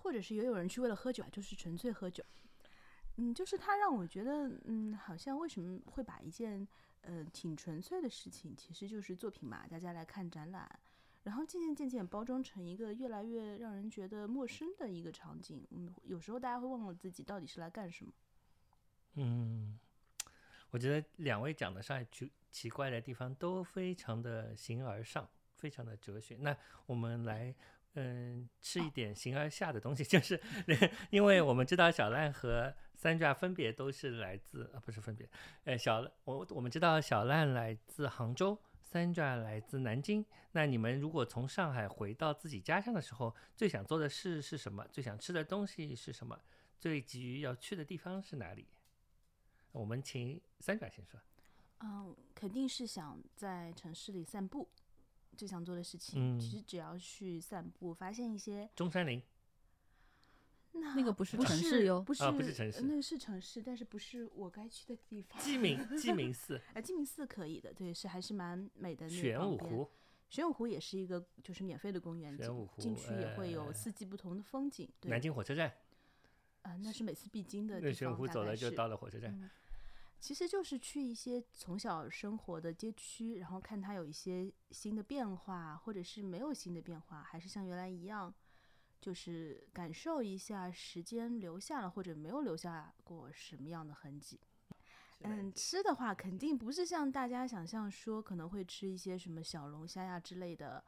或者是也有人去为了喝酒，就是纯粹喝酒。嗯，就是他让我觉得，嗯，好像为什么会把一件呃挺纯粹的事情，其实就是作品嘛，大家来看展览，然后渐渐渐渐包装成一个越来越让人觉得陌生的一个场景。嗯，有时候大家会忘了自己到底是来干什么。嗯，我觉得两位讲的上海奇奇怪的地方都非常的形而上，非常的哲学。那我们来。嗯，吃一点形而下的东西，就是 因为我们知道小烂和三爪分别都是来自啊，不是分别，呃，小我我们知道小烂来自杭州，三爪来自南京。那你们如果从上海回到自己家乡的时候，最想做的事是什么？最想吃的东西是什么？最急于要去的地方是哪里？我们请三爪先说。嗯，肯定是想在城市里散步，最想做的事情。嗯其实只要去散步，发现一些中山陵，那那个不是城市哟不是、啊不是城市那个是城市，但是不是我该去的地方。鸡鸣鸡 鸣寺，啊，鸡鸣寺可以的，对，是还是蛮美的。那个玄武湖，玄武湖也是一个就是免费的公园景玄武湖进去也会有呃四季不同的风景。对，南京火车站，啊、那是每次必经的地方。那玄武湖走大概了就是到了火车站。嗯其实就是去一些从小生活的街区，然后看它有一些新的变化，或者是没有新的变化，还是像原来一样，就是感受一下时间留下了或者没有留下过什么样的痕迹。嗯，吃的话肯定不是像大家想象说可能会吃一些什么小龙虾呀之类的，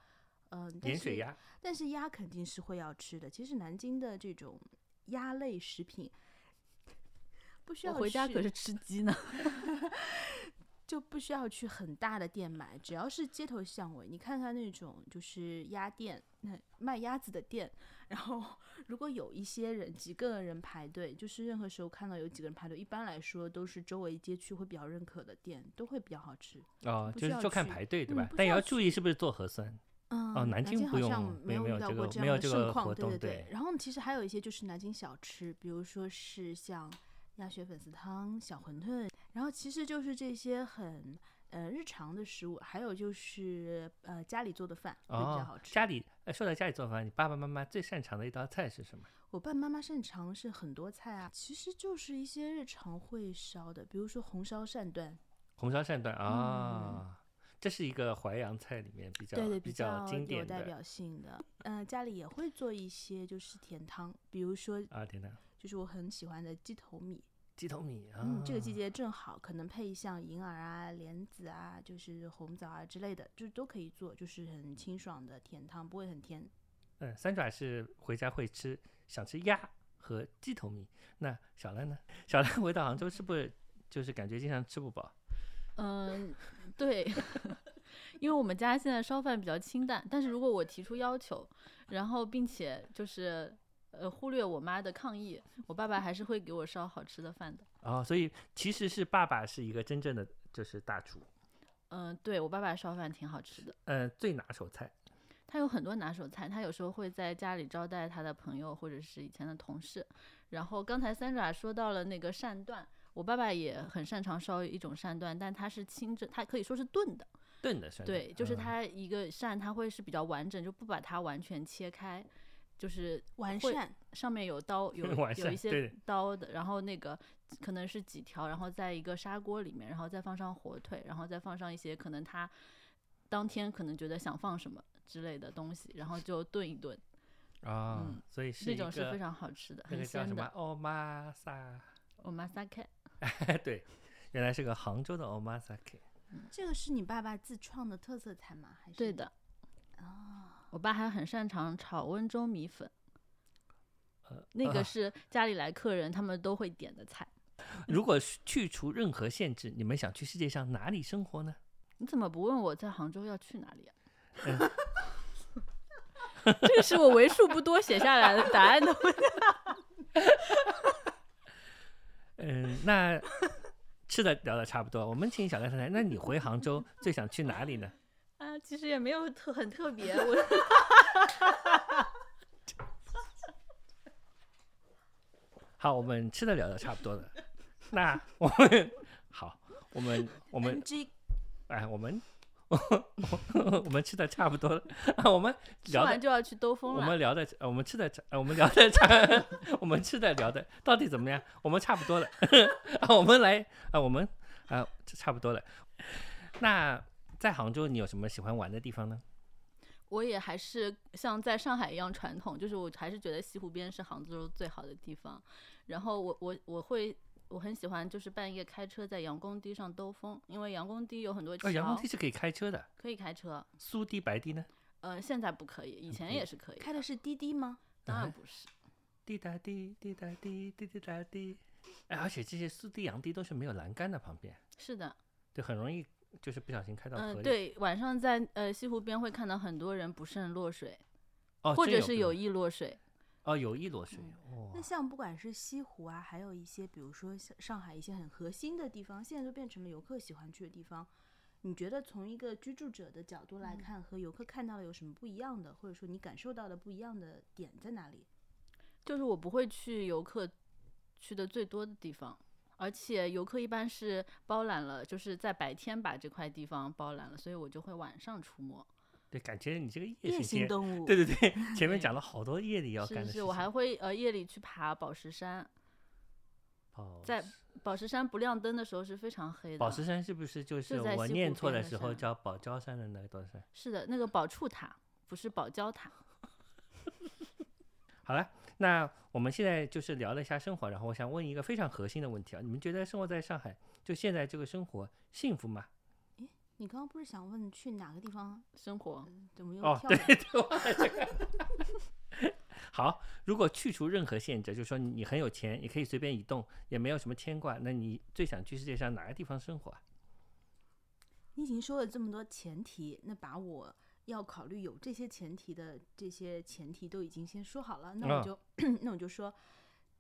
嗯，但是盐水鸭，但是鸭肯定是会要吃的。其实南京的这种鸭类食品，不需要我回家去可是吃鸡呢。就不需要去很大的店买，只要是街头巷尾，你看看那种就是鸭店，那卖鸭子的店，然后 如果有一些人几个人排队，就是任何时候看到有几个人排队，一般来说都是周围街区会比较认可的店，都会比较好吃。哦，不需要就是就看去排队对嗯吧？但也要注意是不是做核酸。嗯，哦南京不好像用没没有遇到过这样的盛况，对对对然后其实还有一些就是南京小吃，比如说是像鸭血粉丝汤、小馄饨，然后其实就是这些很呃日常的食物，还有就是呃家里做的饭会比较哦好，吃。家里呃说到家里做饭，你爸爸妈妈最擅长的一道菜是什么？我爸爸妈妈擅长是很多菜啊，其实就是一些日常会烧的，比如说红烧鳝段，红烧鳝段啊，这是一个淮扬菜里面比较嗯对对，比较经典的有代表性的。嗯、家里也会做一些就是甜汤，比如说啊，甜汤，就是我很喜欢的鸡头米，鸡头米啊，嗯，这个季节正好，可能配像银耳啊、莲子啊，就是红枣啊之类的，就是都可以做，就是很清爽的甜汤，不会很甜。嗯，三爪是回家会吃，想吃鸭和鸡头米。那小兰呢？小兰回到杭州是不是就是感觉经常吃不饱？嗯，对，因为我们家现在烧饭比较清淡，但是如果我提出要求，然后并且就是呃忽略我妈的抗议，我爸爸还是会给我烧好吃的饭的。哦，所以其实是爸爸是一个真正的就是大厨，嗯，对我爸爸烧饭挺好吃的，嗯，最拿手菜。他有很多拿手菜，他有时候会在家里招待他的朋友或者是以前的同事。然后刚才三爪说到了那个鳝段，我爸爸也很擅长烧一种鳝段，但它是清蒸，它可以说是炖的。炖的鳝对，就是嗯它一个鳝，它会是比较完整，就不把它完全切开，就是完善，上面有刀，有有一些刀的，然后那个可能是几条，然后在一个砂锅里面，然后再放上火腿，然后再放上一些可能他当天可能觉得想放什么之类的东西，然后就炖一炖，啊，嗯所以是那种是非常好吃的，那个很鲜的。叫什么欧玛萨，我妈撒开，对，原来是个杭州的欧玛萨 K。这个是你爸爸自创的特色菜吗？还是对的。我爸还很擅长炒温州米粉，呃，那啊个是家里来客人他们都会点的菜。如果去除任何限制，你们想去世界上哪里生活呢？你怎么不问我在杭州要去哪里啊？嗯这个是我为数不多写下来的答案的问题。嗯，那吃的聊的差不多，我们请小赖太太，那你回杭州最想去哪里呢？啊，其实也没有特很特别，我 好，我们吃的聊的差不多了，那我们好，我们我们哎，我们 我们吃的差不多了，啊，我们吃聊的完就要去兜风了。我们聊的，呃，我们吃的，呃，我们聊的差，我们吃的聊的到底怎么样？我们差不多了，啊，我们来，啊，我们啊，这差不多了。那在杭州，你有什么喜欢玩的地方呢？我也还是像在上海一样传统，就是我还是觉得西湖边是杭州最好的地方。然后我我我会我很喜欢就是半夜开车在杨公堤上兜风，因为杨公堤有很多桥，哦，阳光堤是可以开车的，可以开车。苏堤、白堤呢？呃，现在不可以，以前也是可以。开的是滴滴吗？当啊然不是。滴答滴，滴答滴，滴滴答滴。哎，而且这些苏堤、杨堤都是没有栏杆的，旁边是的，就很容易就是不小心开到河嗯、对，晚上在呃西湖边会看到很多人不慎落水，哦，或者是有意落水。哦有意落水，哦那，像不管是西湖啊，还有一些比如说像上海一些很核心的地方，现在都变成了游客喜欢去的地方。你觉得从一个居住者的角度来看，和游客看到的有什么不一样的，或者说你感受到的不一样的点在哪里？就是我不会去游客去的最多的地方，而且游客一般是包揽了，就是在白天把这块地方包揽了，所以我就会晚上出没。对，感觉你这个夜夜行动 物，对对对，前面讲了好多夜里要干的事情。是是是，我还会呃夜里去爬宝石山，宝在宝石山不亮灯的时候是非常黑的。宝石山是不是就是我念错的的时候叫宝礁山的那座山？是的，那个宝柱塔不是宝礁塔。好了，那我们现在就是聊了一下生活，然后我想问一个非常核心的问题啊，你们觉得生活在上海，就现在这个生活幸福吗？你刚刚不是想问去哪个地方？生活，怎么又哦，跳了？对对，忘了这个。好，如果去除任何限制，就是说你很有钱，你可以随便移动，也没有什么牵挂，那你最想去世界上哪个地方生活啊？你已经说了这么多前提，那把我要考虑有这些前提的这些前提都已经先说好了，那我啊就、那我就说，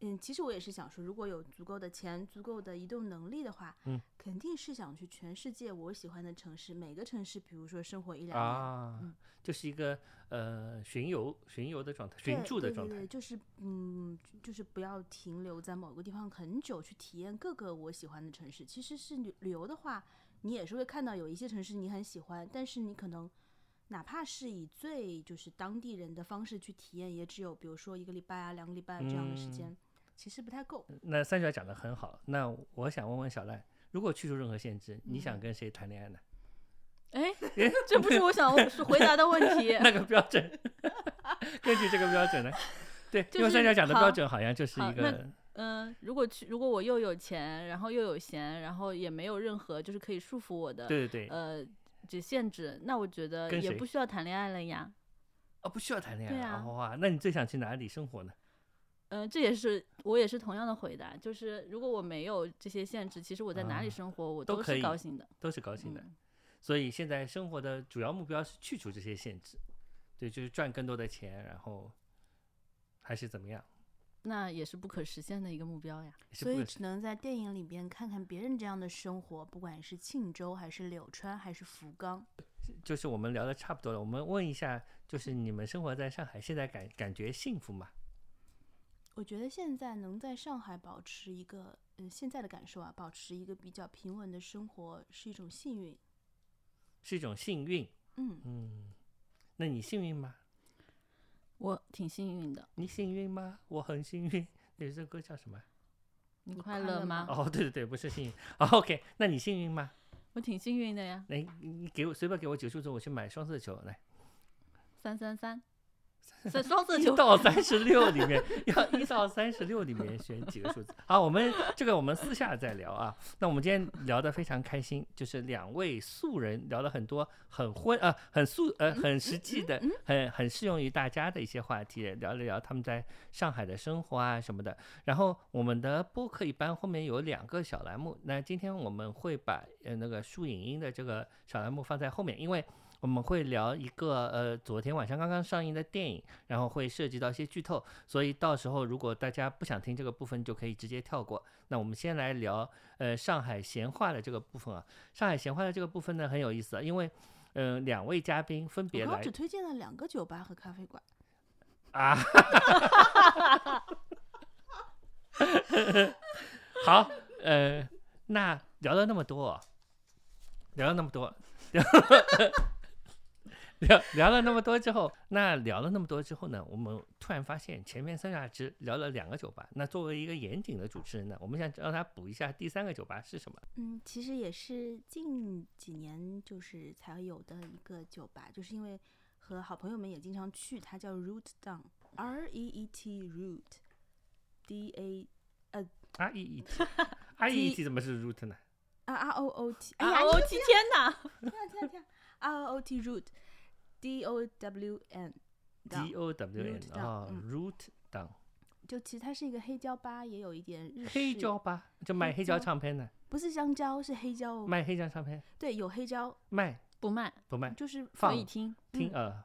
嗯，其实我也是想说，如果有足够的钱、足够的移动能力的话，嗯，肯定是想去全世界我喜欢的城市，每个城市，比如说生活一两年。啊，嗯就是一个呃巡游巡游的状态，巡住的状态对对对，。就是嗯，就是不要停留在某个地方很久，去体验各个我喜欢的城市。其实是旅旅游的话，你也是会看到有一些城市你很喜欢，但是你可能哪怕是以最就是当地人的方式去体验，也只有比如说一个礼拜啊、两个礼拜这样的时嗯间，其实不太够。那三角讲的很好，那我想问问小赖，如果去除任何限制，你想嗯跟谁谈恋爱呢？哎，这不是我想是回答的问题。那个标准，根据这个标准呢？对，因为三角讲的标准好像就是一个嗯，如果去，如果我又有钱，然后又有闲，然后也没有任何就是可以束缚我的对对对，呃这限制，那我觉得也不需要谈恋爱了呀。哦，不需要谈恋爱啊爱哇，那你最想去哪里生活呢？嗯、这也是我也是同样的回答，就是如果我没有这些限制，其实我在哪里啊生活我都都可以是高兴的。都是高兴的。嗯所以现在生活的主要目标是去除这些限制，对，就是赚更多的钱，然后还是怎么样？那也是不可实现的一个目标呀。所以只能在电影里边看看别人这样的生活，不管是庆州还是柳川还是福冈。就是我们聊的差不多了，我们问一下，就是你们生活在上海，现在感感觉幸福吗？我觉得现在能在上海保持一个，嗯，现在的感受啊，保持一个比较平稳的生活是一种幸运。是一种幸运，嗯，嗯，那你幸运吗？我挺幸运的，你幸运吗？我很幸运。有这歌叫什么？你你快乐吗？哦，对对对，不是幸运。哦，OK，那你幸运吗？我挺幸运的呀。来，你你给我随便给我几个数字，我去买双色球来。三三三，这双色一球到三十六里面，要一到三十六里面选几个数字。好，我们这个我们私下再聊啊。那我们今天聊得非常开心，就是两位素人聊了很多很荤呃很素呃很实际的、很很适用于大家的一些话题，聊了聊他们在上海的生活啊什么的。然后我们的播客一般后面有两个小栏目，那今天我们会把呃那个树影音的这个小栏目放在后面，因为。我们会聊一个呃，昨天晚上刚刚上映的电影，然后会涉及到一些剧透，所以到时候如果大家不想听这个部分，就可以直接跳过。那我们先来聊呃上海闲话的这个部分啊。上海闲话的这个部分呢很有意思啊，因为呃两位嘉宾分别来我只推荐了两个酒吧和咖啡馆。啊，好，呃，那聊了那么多，聊了那么多，聊聊聊了那么多之后，那聊了那么多之后呢，我们突然发现前面三下只聊了两个酒吧，那作为一个严谨的主持人呢，我们想让他补一下第三个酒吧是什么？嗯，其实也是近几年就是才有的一个酒吧，就是因为和好朋友们也经常去，它叫 Root Down，R E E T Root，D A 呃 R E E T R E E T 怎么是 root 呢？啊 R O O T，哎呀，啊！你我天哪！天啊天啊天啊，R O O T Root，D O W N。D O W N 啊嗯，root down 就其实它是一个黑胶吧，也有一点日式。黑胶吧，就卖黑黑胶胶唱片的，不是香蕉，是黑胶哦。卖黑胶唱片对，有黑胶，卖不卖，不卖？就是放可以听。听呃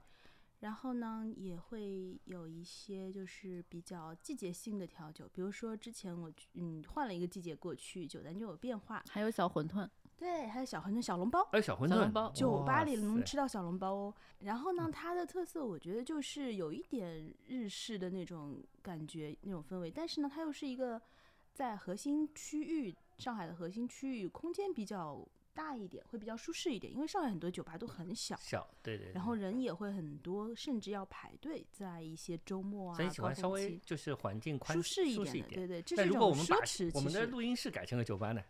然后呢，也会有一些就是比较季节性的调酒，比如说之前我嗯换了一个季节过去，酒单就有变化。还有小馄饨，对，还有小馄饨、小笼包，哎小馄饨小笼包酒吧里能吃到小笼包哦。然后呢，它的特色我觉得就是有一点日式的那种感觉、那种氛围，但是呢，它又是一个在核心区域，上海的核心区域，空间比较大一点，会比较舒适一点，因为上海很多酒吧都很小。小对对，然后人也会很多，甚至要排队，在一些周末啊、所以喜高欢稍微峰期就是环境宽舒适一点的，对对，这那是一种如果我们把奢侈。我们的其实录音室改成了酒吧呢？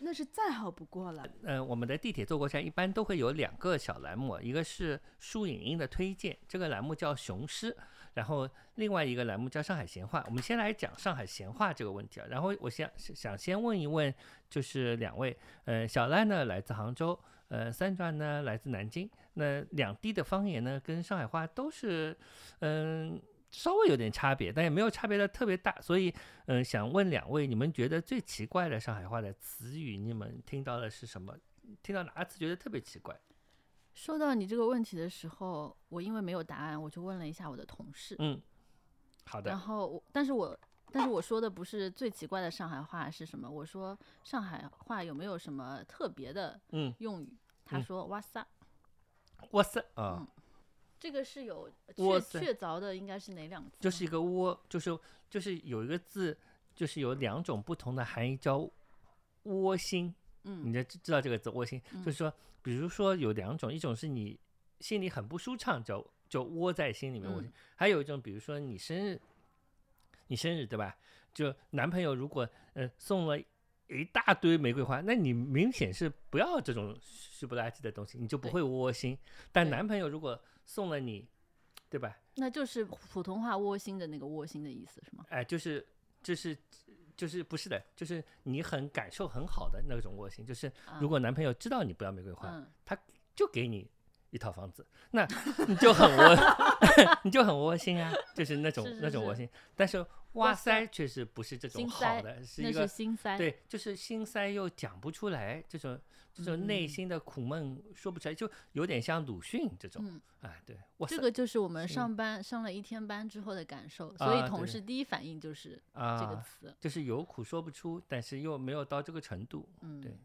那是再好不过了。呃，我们的地铁坐过站一般都会有两个小栏目，一个是书影音的推荐，这个栏目叫雄狮，然后另外一个栏目叫上海闲话。我们先来讲上海闲话这个问题啊，然后我想想先问一问，就是两位，呃，小赖呢来自杭州，呃，三转呢来自南京，那两地的方言呢跟上海话都是，嗯、稍微有点差别，但也没有差别的特别大，所以，嗯、想问两位，你们觉得最奇怪的上海话的词语，你们听到的是什么？听到哪个词觉得特别奇怪？说到你这个问题的时候，我因为没有答案，我就问了一下我的同事。嗯，好的然，后我，但是我，但是我说的不是最奇怪的上海话是什么？我说上海话有没有什么特别的嗯，用语？他嗯说哇塞，哇塞啊，这个是有确确凿的，应该是哪两个字？就是一个窝，就是就是有一个字，就是有两种不同的含义，叫窝心。嗯你嗯就知知道这个字窝心，就是说，比如说有两种，一种是你心里很不舒畅，叫就窝在心里面窝心；嗯还有一种，比如说你生日，你生日对吧？就男朋友如果呃送了一大堆玫瑰花，那你明显是不要这种虚不拉几的东西，你就不会窝心。但男朋友如果送了你，对吧？那就是普通话窝心的那个窝心的意思是吗？哎、就是就是就是不是的，就是你很感受很好的那种窝心，就是如啊果男朋友知道你不要玫瑰花，嗯，就给你一套房子，那你就很窝，你就很窝心啊，就是那种那种窝心。但是哇哇塞塞，确实不是这种好的，是那是一个心塞。对，就是心塞又讲不出来，这种这种内嗯心的苦闷说不出来，就有点像鲁迅这种。嗯，哎，对，哇塞这个就是我们上班上了一天班之后的感受，所以同事第一反应就是这个啊，词。就是有苦说不出，但是又没有到这个程度。嗯，对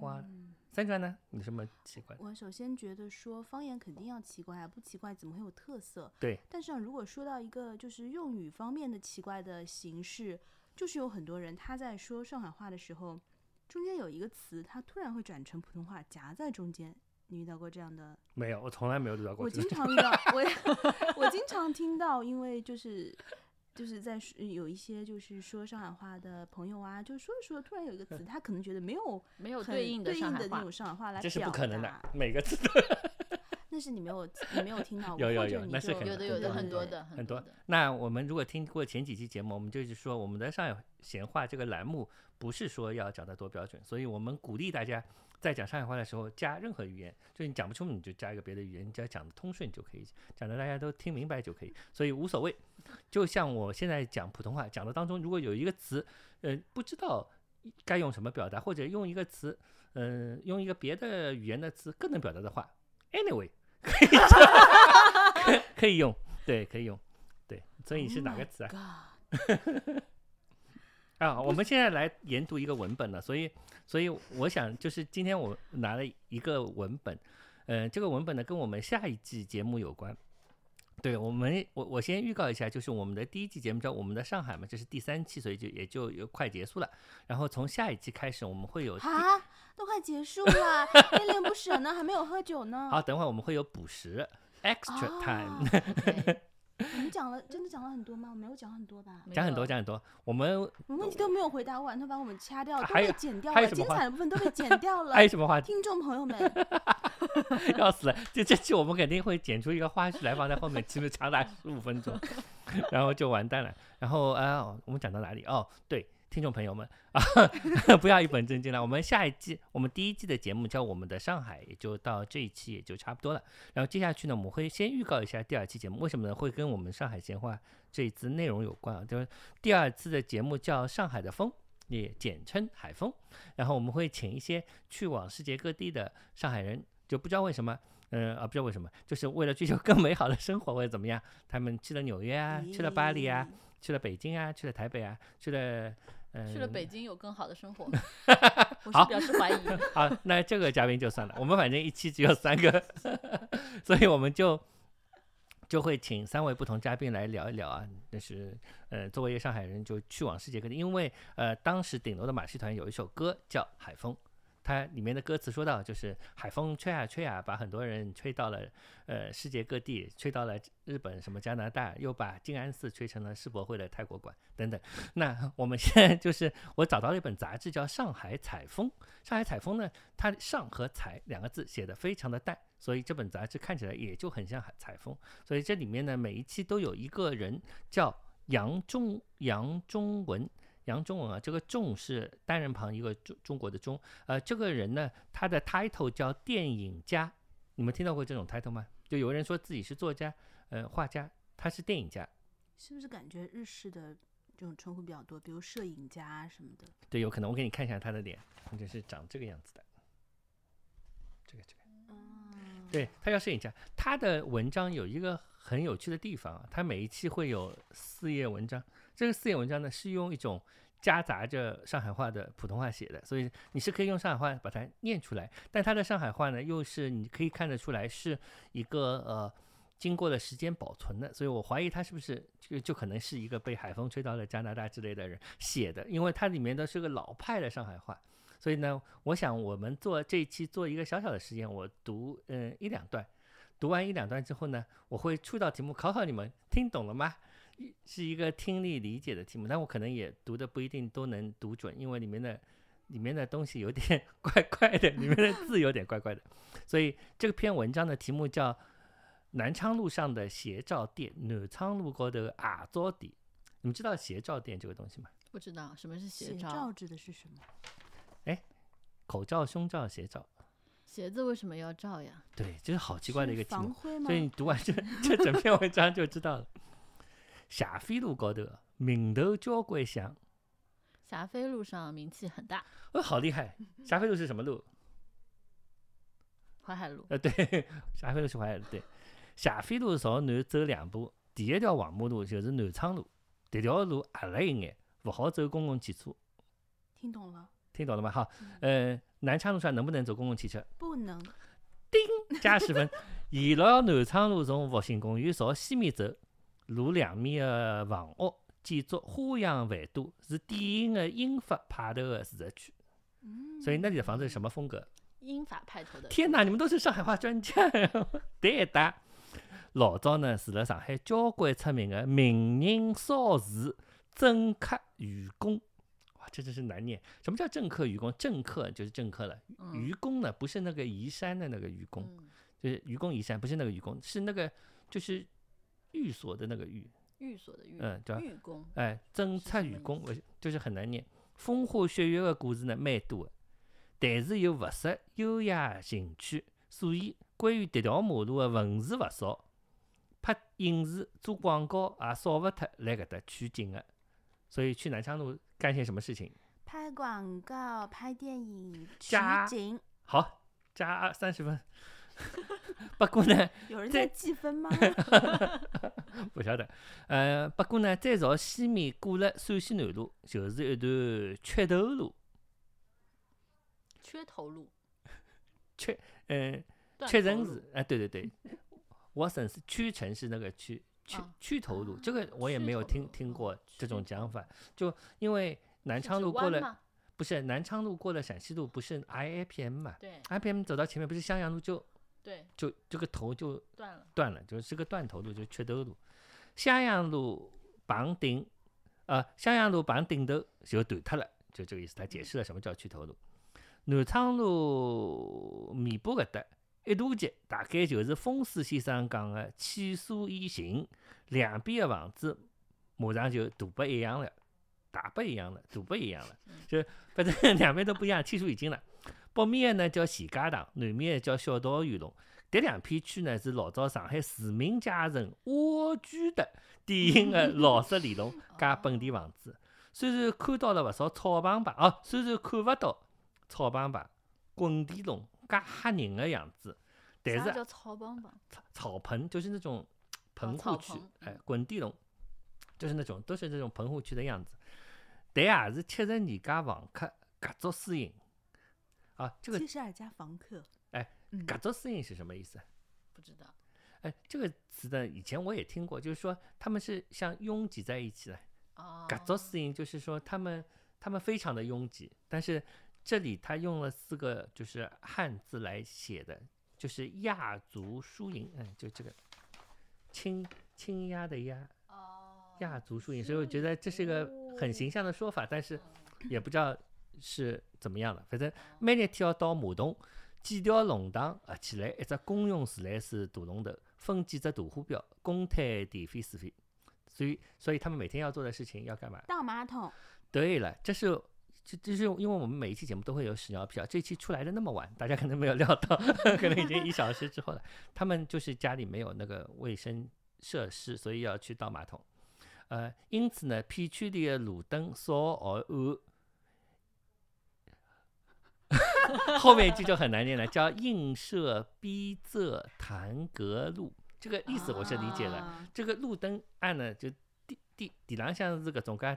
哇，嗯三川呢？你什么奇怪？我首先觉得说方言肯定要奇怪啊，不奇怪怎么会有特色？对。但是啊，如果说到一个就是用语方面的奇怪的形式，就是有很多人他在说上海话的时候，中间有一个词，他突然会转成普通话，夹在中间。你遇到过这样的？没有，我从来没有遇到过我。经常遇到，我也 我经常听到，因为就是就是在说有一些就是说上海话的朋友啊，就说着说着突然有一个词，他可能觉得没有没有对应的对上海话应的那种。上海话来这是不表可能的达，每个字都 那是你没有你没有听到过，有有或者你就有那是有的有的很多的很多多的。那我们如果听过前几期节目，我们就是说我们的上海闲话这个栏目不是说要讲的多标准，所以我们鼓励大家在讲上海话的时候加任何语言，就你讲不出你就加一个别的语言，你只要讲得通顺就可以，讲的大家都听明白就可以，所以无所谓。就像我现在讲普通话讲的当中，如果有一个词，呃，不知道该用什么表达，或者用一个词，嗯、用一个别的语言的词更能表达的话，anyway，可以 可以用，对，可以用，对，所以你是哪个词啊？啊，我们现在来研读一个文本了，所以，所以我想就是今天我拿了一个文本，呃，这个文本呢跟我们下一季节目有关。对我们，我我先预告一下，就是我们的第一季节目叫《我们的上海》嘛，这是第三期，所以就也就有快结束了。然后从下一期开始，我们会有啊，都快结束了，恋恋不舍呢，还没有喝酒呢。好，等会儿我们会有补时 extra time，、我们讲了，真的讲了很多吗？我没有讲很多吧？讲很多讲很多。我们我们问题都没有回答完，他把我们掐掉，都被剪掉了，精彩的部分都被剪掉了 还。有什么话题？听众朋友们，要死了！就这期我们肯定会剪出一个花絮来放在后面，其实长达十五分钟，然后就完蛋了。然后啊、我们讲到哪里？哦，对，听众朋友们啊，不要一本正经了。我们下一季，我们第一季的节目叫《我们的上海》，也就到这一期也就差不多了。然后接下去呢，我们会先预告一下第二期节目，为什么呢？会跟我们上海闲话这一次内容有关啊，就是第二次的节目叫《上海的风》。也简称海风，然后我们会请一些去往世界各地的上海人，就不知道为什么，嗯啊不知道为什么，就是为了追求更美好的生活或者怎么样，他们去了纽约啊，去了巴黎啊，去了北京啊，去了台北啊，去了嗯、去了北京有更好的生活，我好是表示怀疑。好，那这个嘉宾就算了，我们反正一期只有三个，所以我们就就会请三位不同嘉宾来聊一聊啊。就是呃，作为一个上海人，就去往世界各地，因为呃，当时顶楼的马戏团有一首歌叫《海风》。它里面的歌词说到，就是海风吹啊吹啊，把很多人吹到了呃世界各地，吹到了日本、什么加拿大，又把静安寺吹成了世博会的泰国馆等等。那我们现在就是我找到了一本杂志叫《上海采风》，上海采风呢，它“上”和“采”两个字写的非常的淡，所以这本杂志看起来也就很像海采风。所以这里面呢，每一期都有一个人叫杨中杨中文。杨中文啊，这个“中”是单人旁一个中中国的“中”，呃，这个人呢，他的 title 叫电影家，你们听到过这种 title 吗？就有人说自己是作家，呃，画家，他是电影家，是不是感觉日式的这种称呼比较多，比如摄影家啊什么的？对，有可能我给你看一下他的脸，就是长这个样子的。这个这个。嗯对他叫摄影家，他的文章有一个很有趣的地方啊，他每一期会有四页文章，这个四眼文章呢是用一种夹杂着上海话的普通话写的，所以你是可以用上海话把它念出来，但他的上海话呢又是你可以看得出来是一个呃经过了时间保存的，所以我怀疑他是不是就就可能是一个被海风吹到了加拿大之类的人写的，因为它里面的是个老派的上海话。所以呢，我想我们做这一期做一个小小的实验，我读嗯一两段，读完一两段之后呢，我会出道题目考考你们听懂了吗？一是一个听力理解的题目，但我可能也读的不一定都能读准，因为里面的里面的东西有点怪怪的，里面的字有点怪怪的，所以这篇文章的题目叫《南昌路上的斜照店》，南昌路高头的牙照店。你们知道斜照店这个东西吗？不知道什么是写鞋照照，指的是什么？哎口罩、胸罩、鞋罩，鞋子为什么要照呀？对，这是好奇怪的一个题目 所？以你读完这这整篇文章就知道了。霞飞路高头名头交关响，霞飞路上名气很大，哦，好厉害！霞飞路是什么路？淮海路呃，对，霞飞路是淮海路。对，霞飞路朝南走两步，第一条黄马路就是南昌路，这条路矮了一眼，不好走公共汽车。听懂了？听懂了吗？好，呃，南昌路上能不能走公共汽车？不能。加十分。沿牢南昌路从复兴公园朝西面走，路两面的房屋建筑花样繁多，是典型的英法派头的住宅区。嗯，所以那里的房子是什么风格？英法派头的。天哪，你们都是上海话专家，对的。老早呢，住了上海交关出名的名人少士、政客、愚公。哇，这真是难念。什么叫政客、愚公？政客就是政客了，嗯愚公呢不是那个移山的那个愚公。嗯，就是愚公移山，不是那个愚公，是那个就是寓所的那个寓，寓所的寓，嗯，对吧？寓公，哎，政策寓公，我就是很难念。风花雪月的故事呢，蛮多的，但是又勿失优雅情趣，所以关于迭条马路的文字勿少，拍影视、做广告也少勿脱来搿搭取景的。所以去南昌路干些什么事情？拍广告、拍电影、取加景，好，加三十分。不过呢，有人这在计分吗？不晓得，呃，不过呢，再朝西面过了陕西南路，就是一段缺头路，缺头路，嗯，断屈头路臣氏，哎，对对对，我省是屈臣氏那个屈屈啊屈头路，这个我也没有听听过这种讲法，就因为南昌路过了，不是南昌路过了陕西路，不是 IAPM 嘛对？IPM 走到前面不是襄阳路就对，就这个头就断了。断了，就是这个断头路，就是缺头路。襄阳路绑顶，呃，襄阳路绑顶头就断脱了，就这个意思。他解释了什么叫缺头路。南昌路尾巴搿搭一大截，大概就是风水先生讲的气数已尽，两边的房子马上就大不一样了，大不一样了，大不一样了，就反正两边都不一样，气数已经了。北面的呢叫钱家塘，南面的叫小道圆龙。这两片区呢是老早上海市民阶层蜗居的典型的老式里弄 加本地房子。虽然看到了勿少草棚牌，哦，虽然看勿到草棚牌、滚地龙加吓人的样子，但是草帮帮？草草棚就是那种棚户区，哎嗯，滚地龙就是那种都是这种棚户区的样子，但也是七十二家房客合作私营。啊，这个七十二家房客。哎嗯，合作私营是什么意思？不知道。哎，这个词呢，以前我也听过，就是说他们是像拥挤在一起的。哦，合作私营就是说他们他们非常的拥挤，但是这里他用了四个就是汉字来写的，就是亚足输赢，嗯，就这个轻轻压的压，哦，亚足输赢，所以我觉得这是一个很形象的说法，但是也不知道是怎么样了，反正每日天要到马桶。几条弄堂合起来，一只公用自来水大龙头，分几只大花标，公摊电费水费。所以，所以他们每天要做的事情要干嘛？倒马桶，对了，这是这这是因为我们每一期节目都会有屎尿屁啊，这期出来的那么晚，大家可能没有料到，可能已经一小时之后了。他们就是家里没有那个卫生设施，所以要去倒马桶。呃，因此呢，片区里的路灯少而暗。后面一句就很难念了，叫映射逼仄弹格路。这个意思我是理解的。啊这个路灯暗呢，就地地地浪向是搿种介，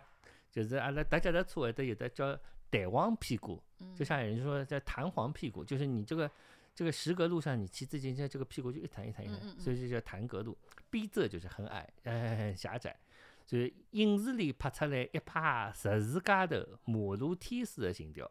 就是阿拉搭脚踏车会得有的叫弹簧屁股，就像有人说叫弹簧屁股，就是你这个这个石格路上你骑自行车，这个屁股就一弹一弹一弹，嗯嗯嗯所以就叫弹格路。逼仄就是很矮，呃，很狭窄。所以影视里拍出来一派十字街头马路天使的情调。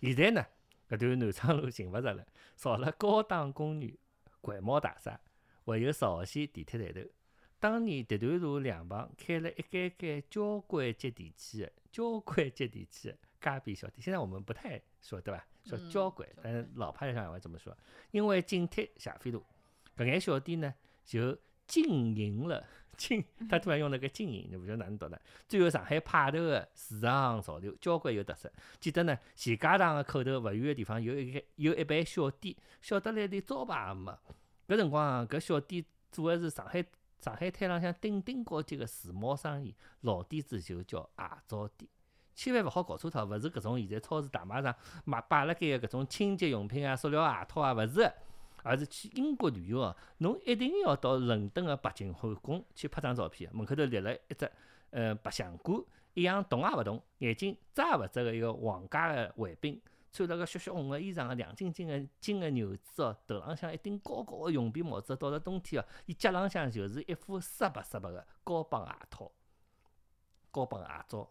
现在呢，搿段南昌路寻勿着了，少了高档公寓、环贸大厦，还有十号线地铁站头。当年迭段路两旁开了一间间交关接地气的、交关接地气的街边小店。现在我们不太说，对吧？说嗯交关，但是老派上海话这么说。因为紧贴霞飞路，搿眼小店呢就经营了。经，他突然用了个经营，你不晓得哪能读的。最后上海派头的时尚潮流，交关有特色。记得呢，钱家塘个口头勿远个地方有一个有一爿小店，小得来连招牌也没。搿辰光啊，搿小店做个是上海上海滩浪向顶顶高级个时髦生意，老底子就叫鞋皂店。千万勿好搞错脱，勿是搿种现在超市大卖场卖摆辣盖个搿种清洁用品啊、塑料鞋套啊，勿是的。而是去英国旅游哦，侬一定要到伦敦个白金汉宫去拍张照片，门口头立了一只呃白相馆，一样动也勿动，眼睛眨也勿眨个一个皇家个卫兵，穿了个血血红个衣裳个亮晶晶个金个牛子哦，头浪向一顶高高个绒皮帽子，到了冬天哦，伊脚浪向就是一副湿白湿白个高帮鞋套，高帮鞋罩，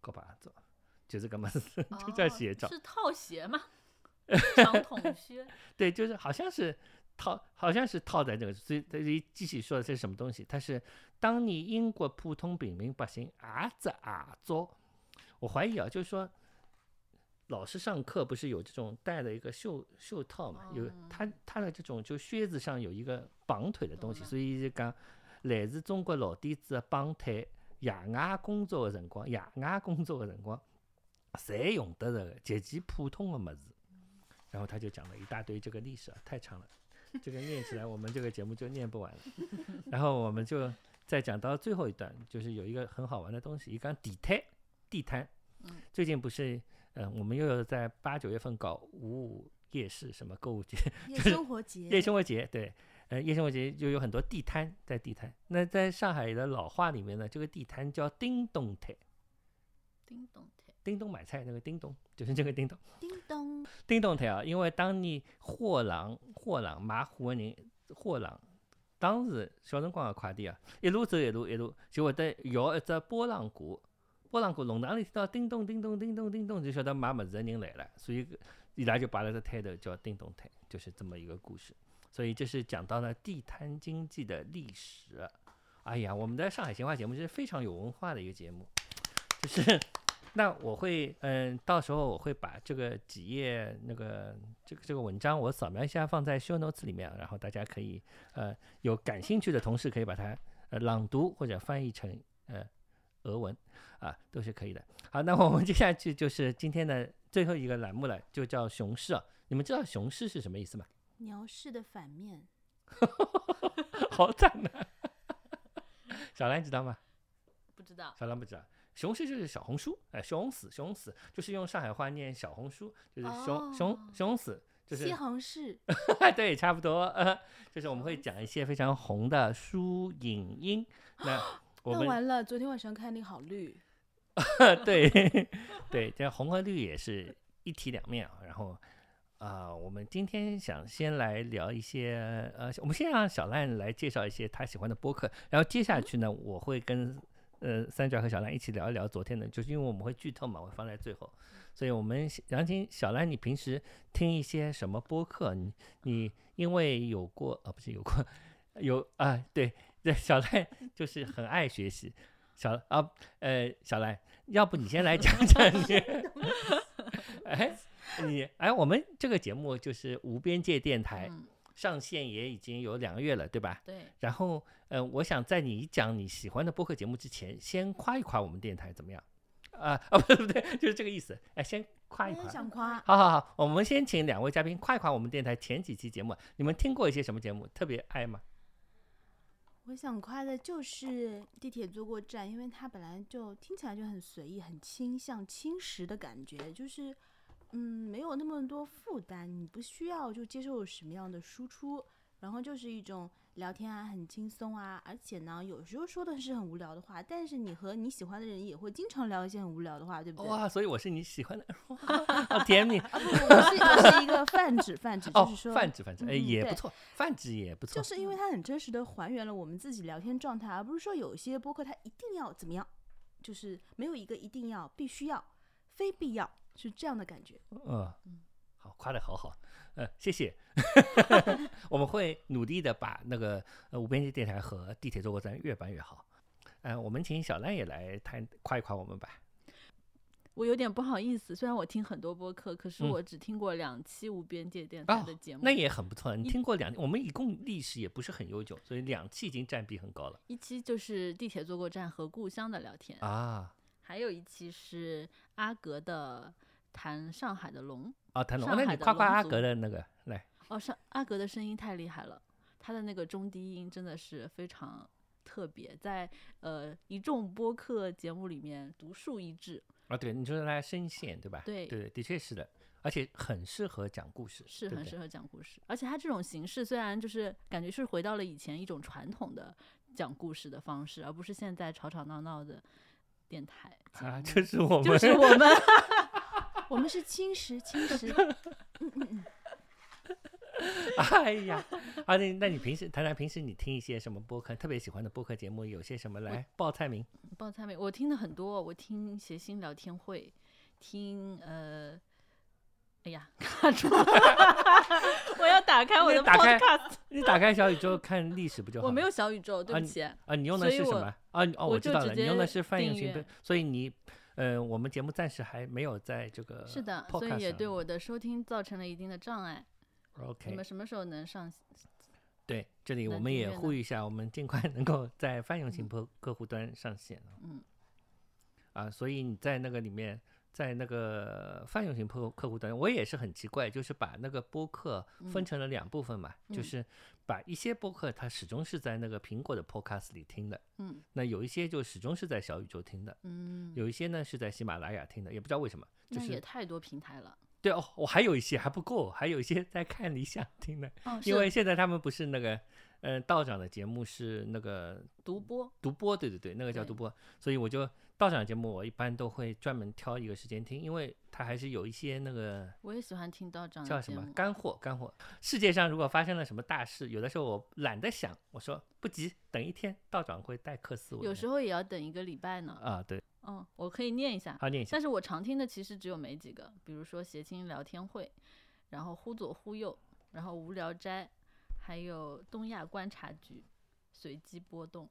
高帮鞋罩，就是搿么子，就叫鞋罩。哦是套鞋吗？长筒靴，对，就是好像是套，好像是套在这个，所以他一继续说的这是什么东西？它是当年英国普通平民百姓也只鞋罩。我怀疑啊，就是说老师上课不是有这种戴了一个袖袖套嘛？有他他的这种就靴子上有一个绑腿的东西，所以就讲来自中国老底子的绑腿，野外工作的辰光，野外工作的辰光，侪用得着的极其普通的物事。然后他就讲了一大堆这个历史啊，太长了，这个念起来我们这个节目就念不完了。然后我们就再讲到最后一段，就是有一个很好玩的东西，一个地摊，地摊。嗯最近不是，嗯、我们又有在八九月份搞五五夜市什么购物节，夜生活节，夜生活节，对，呃，夜生活节就有很多地摊在地摊。那在上海的老话里面呢，这个地摊叫叮咚摊，叮咚腿，叮咚买菜那个叮咚，就是这个叮咚。叮咚，叮咚台啊，因为当年货郎货郎买货的人，货郎当时小辰光个快递啊，一路走一路一路，就会得摇一只波浪鼓，波浪鼓弄堂里听到叮咚叮咚叮咚叮咚，就晓得买物事的人来了，所以伊拉就摆了个摊头叫叮咚摊，就是这么一个故事。所以这是讲到了地摊经济的历史。哎呀，我们的上海闲话节目是非常有文化的一个节目，就是那我会，嗯，到时候我会把这个几页那个这个这个文章我扫描一下放在 show notes 里面，然后大家可以呃有感兴趣的同事可以把它呃朗读或者翻译成呃俄文啊，都是可以的。好，那我们接下去就是今天的最后一个栏目了，就叫熊市啊。你们知道熊市是什么意思吗？牛市的反面，好惨呐、小兰知道吗？不知道。小兰不知道。熊市就是小红书，哎，熊死熊死，就是用上海话念小红书，就是熊、熊哦熊死，就是西红柿，对，差不多，呃，就是我们会讲一些非常红的书影音。那 我们那完了，昨天晚上看那个好绿，对对，这红和绿也是一体两面啊。然后啊、我们今天想先来聊一些，呃，我们先让小烂来介绍一些他喜欢的播客，然后接下去呢，我会跟呃三角和小兰一起聊一聊昨天的，就是因为我们会剧透嘛，我会放在最后，所以我们杨青小兰，你平时听一些什么播客？你你因为有过啊，不是有过有啊，对对，小兰就是很爱学习。小啊，呃，小兰，要不你先来讲讲 你，哎，你哎，我们这个节目就是无边界电台，嗯，上线也已经有两个月了，对吧？对，然后，呃，我想在你讲你喜欢的播客节目之前，先夸一夸我们电台怎么样？啊啊，不对不对，就是这个意思。哎，先夸一夸。想夸，好好好，我们先请两位嘉宾夸一夸我们电台前几期节目。你们听过一些什么节目特别爱吗？我想夸的就是地铁坐过站，因为它本来就听起来就很随意、很轻，像轻食的感觉，就是嗯，没有那么多负担，你不需要就接受什么样的输出，然后就是一种聊天啊，很轻松啊，而且呢，有时候说的是很无聊的话，但是你和你喜欢的人也会经常聊一些很无聊的话，对不对？哇，所以我是你喜欢的，好甜蜜。我是我是一个泛指，泛指哦就是，说，泛指泛指，哎，也不错，泛指也不错。就是因为它很真实的还原了我们自己聊天状态，而不是说有一些播客它一定要怎么样，就是没有一个一定要、必须要、非必要，是这样的感觉。嗯，好，夸的好好，呃，谢谢。我们会努力的把那个呃无边界电台和地铁坐过站越办越好。嗯、我们请小赖也来谈夸一夸我们吧。我有点不好意思，虽然我听很多播客，可是嗯我只听过两期无边界电台哦的节目。那也很不错。你听过两，我们一共历史也不是很悠久，所以两期已经占比很高了一期就是地铁坐过站和故乡的聊天，啊还有一期是阿格的谈上海的龙。啊！谈龙，那你上海的夸夸阿格的那个来哦，上阿格的声音太厉害了，他的那个中低音真的是非常特别，在呃一众播客节目里面独树一帜，啊，对，你说他声线对吧？对对，的确是的，而且很适合讲故事，是很适合讲故事。而且他这种形式虽然就是感觉是回到了以前一种传统的讲故事的方式，而不是现在吵吵闹闹的电台啊，目就是我们，就是我们我们是青石，青 石。哎呀，啊，那那你平时谈谈平时你听一些什么播客，特别喜欢的播客节目有些什么来报菜名？报菜名，我听的很多，我听谐星聊天会，听呃。哎呀，卡住了！我要打开我的你打开 Podcast，你打开小宇宙看历史不就好了？我没有小宇宙，对不起。啊，你用的是什么？啊，哦，我知道了，你用的是泛用型的，所以你，呃，我们节目暂时还没有在这个是的，所以也对我的收听造成了一定的障碍。你 OK 们什么时候能上？对，这里我们也呼吁一下，我们尽快能够在泛用型客客户端上线啊嗯，啊，所以你在那个里面，在那个泛用型客客户端，我也是很奇怪，就是把那个播客分嗯。成了两部分嘛，就嗯。是把一些播客它始终是在那个苹果的 Podcast 里听的，嗯。那有一些就始终是在小宇宙听的，嗯，有一些呢是在喜马拉雅听的，也不知道为什么，就那也是太多平台了。对哦，我还有一些还不够，还有一些在看理想听的，哦，因为现在他们不是那个，呃，道长的节目是那个独播，独播，对对对，那个叫独播，所以我就道长节目我一般都会专门挑一个时间听，因为他还是有一些那个我也喜欢听道长叫什。么干货干货。世界上如果发生了什么大事，有的时候我懒得想，我说不急，等一天道长会代课思维。有时候也要等一个礼拜呢。啊，对，嗯，我可以念一下。好念一下但是我常听的其实只有没几个，比如说谐星聊天会，然后忽左忽右，然后无聊斋，还有东亚观察局，随机波动。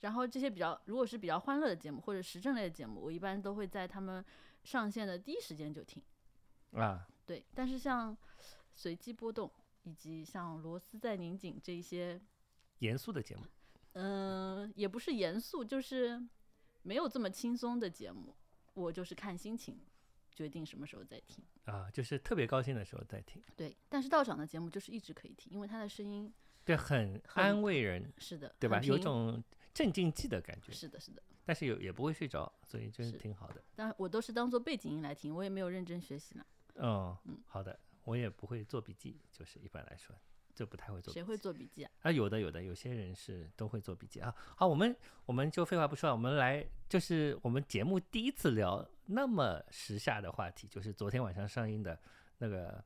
然后这些比较，如果是比较欢乐的节目或者时政类的节目，我一般都会在他们上线的第一时间就听。啊，对，但是像随机波动以及像螺丝在拧紧这一些，严肃的节目嗯、也不是严肃，就是没有这么轻松的节目，我就是看心情决定什么时候再听。啊，就是特别高兴的时候再听，对，但是道长的节目就是一直可以听，因为他的声音对，很很安慰人，是的，对吧？有种镇静剂的感觉，是的，是的。但是有也不会睡着，所以真是是挺好的。但我都是当做背景音来听，我也没有认真学习呢。嗯嗯，好的，我也不会做笔记，就是一般来说，就不太会做笔记。谁会做笔记啊？啊，有的有的，有些人是都会做笔记啊。好，我们我们就废话不说了，我们来就是我们节目第一次聊那么时下的话题，就是昨天晚上上映的那个，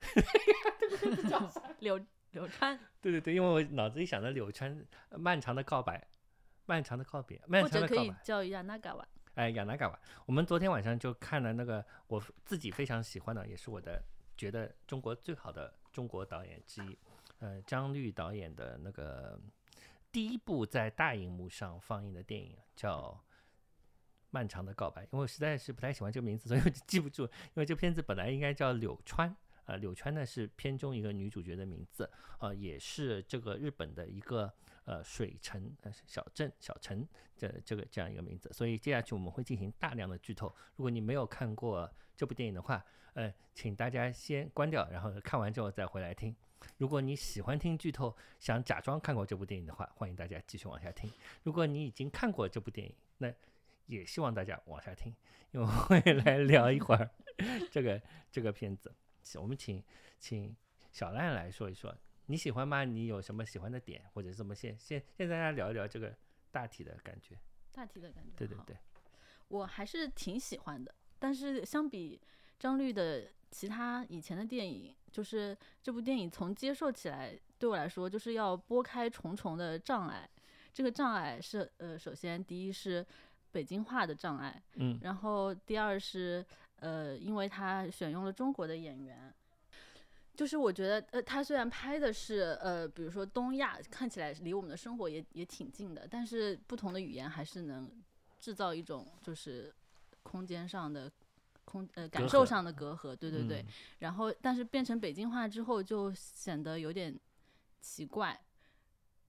柳柳川，对对对，因为我脑子里想着柳川呃漫长的告白，漫长的告别，漫或者可以长的告白。叫一下那嘎瓦。哎，亚纳嘎瓦，我们昨天晚上就看了那个我自己非常喜欢的，也是我的觉得中国最好的中国导演之一，呃，张律导演的那个第一部在大荧幕上放映的电影叫《漫长的告白》，因为我实在是不太喜欢这个名字，所以我就记不住，因为这片子本来应该叫柳川。呃，柳川呢是片中一个女主角的名字，呃，也是这个日本的一个呃水城呃小镇小城这这个这样一个名字，所以接下去我们会进行大量的剧透。如果你没有看过这部电影的话，呃，请大家先关掉，然后看完之后再回来听。如果你喜欢听剧透，想假装看过这部电影的话，欢迎大家继续往下听。如果你已经看过这部电影，那也希望大家往下听，因为我会来聊一会儿 这个这个片子。我们请请小赖来说一说，你喜欢吗？你有什么喜欢的点，或者怎么先先先大家聊一聊这个大体的感觉？大体的感觉。对对对，我还是挺喜欢的，但是相比张律的其他以前的电影，就是这部电影从接受起来对我来说，就是要拨开重重的障碍。这个障碍是呃，首先第一是北京话的障碍，嗯然后第二是呃，因为他选用了中国的演员。就是我觉得，呃，他虽然拍的是，呃，比如说东亚，看起来离我们的生活也也挺近的，但是不同的语言还是能制造一种就是空间上的空呃感受上的隔阂，对对对。嗯然后，但是变成北京话之后，就显得有点奇怪。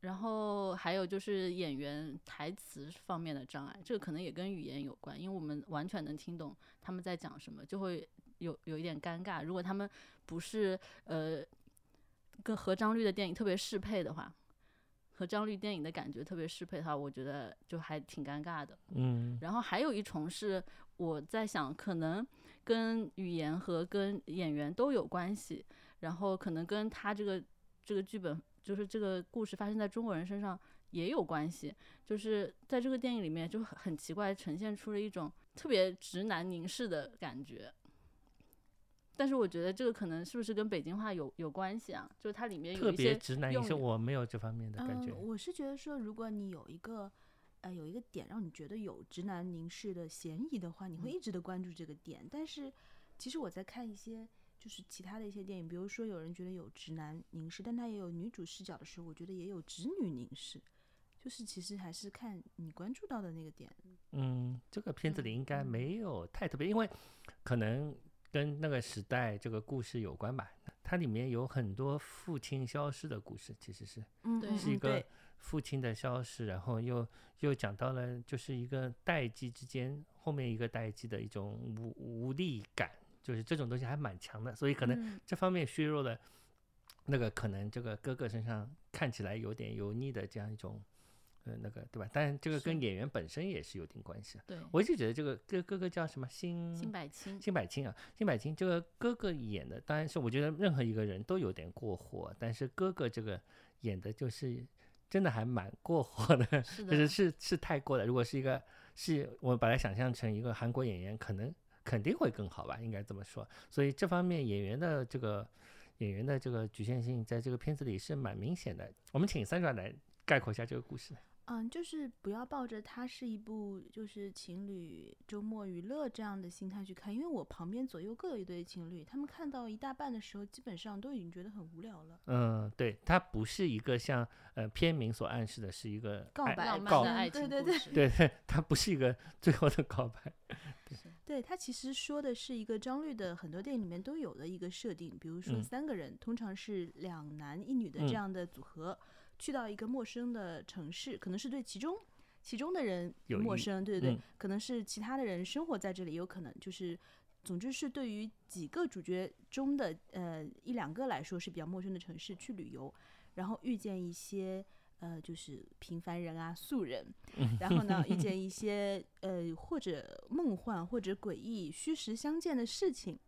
然后还有就是演员台词方面的障碍，这个可能也跟语言有关，因为我们完全能听懂他们在讲什么，就会有有一点尴尬。如果他们不是呃跟和张律的电影特别适配的话，和张律电影的感觉特别适配的话，我觉得就还挺尴尬的。嗯然后还有一重是我在想，可能跟语言和跟演员都有关系，然后可能跟他这个这个剧本，就是这个故事发生在中国人身上也有关系。就是在这个电影里面，就很很奇怪，呈现出了一种特别直男凝视的感觉。但是我觉得这个可能是不是跟北京话有有关系啊？就是它里面有特别一些直男凝视，我没有这方面的感觉。嗯，我是觉得说，如果你有一个呃有一个点让你觉得有直男凝视的嫌疑的话，你会嗯一直的关注这个点。但是其实我在看一些就是其他的一些电影，比如说有人觉得有直男凝视，但他也有女主视角的时候，我觉得也有直女凝视。就是其实还是看你关注到的那个点。嗯，这个片子里应该嗯没有太特别，因为可能跟那个时代这个故事有关吧。它里面有很多父亲消失的故事，其实是嗯，对嗯是一个父亲的消失，然后又又讲到了就是一个代际之间后面一个代际的一种无无力感，就是这种东西还蛮强的，所以可能嗯这方面削弱了那个可能这个哥哥身上看起来有点油腻的这样一种。呃，那个对吧？但这个跟演员本身也是有点关系的。对我一直觉得这个这个哥哥叫什么辛辛柏青，辛柏青啊，辛柏青这个哥哥演的，当然是我觉得任何一个人都有点过火，但是哥哥这个演的就是真的还蛮过火的，是的，就是是是太过了。如果是一个是我把它想象成一个韩国演员，可能肯定会更好吧，应该这么说。所以这方面演员的这个演员的这个局限性，在这个片子里是蛮明显的。我们请三爪来概括一下这个故事。嗯，就是不要抱着它是一部就是情侣周末娱乐这样的心态去看，因为我旁边左右各有一对情侣，他们看到一大半的时候，基本上都已经觉得很无聊了。嗯，对，它不是一个像呃片名所暗示的是一个告白浪漫告的爱对对对情故事，对 对，它不是一个最后的告白。对，它其实说的是一个张律的很多电影里面都有的一个设定，比如说嗯三个人，通常是两男一女的这嗯样的组合，去到一个陌生的城市，可能是对其中其中的人陌生，对对对，嗯可能是其他的人生活在这里，有可能就是。总之是对于几个主角中的呃一两个来说是比较陌生的城市去旅游，然后遇见一些呃就是平凡人啊素人，然后呢遇见一些呃或者梦幻或者诡异虚实相间的事情，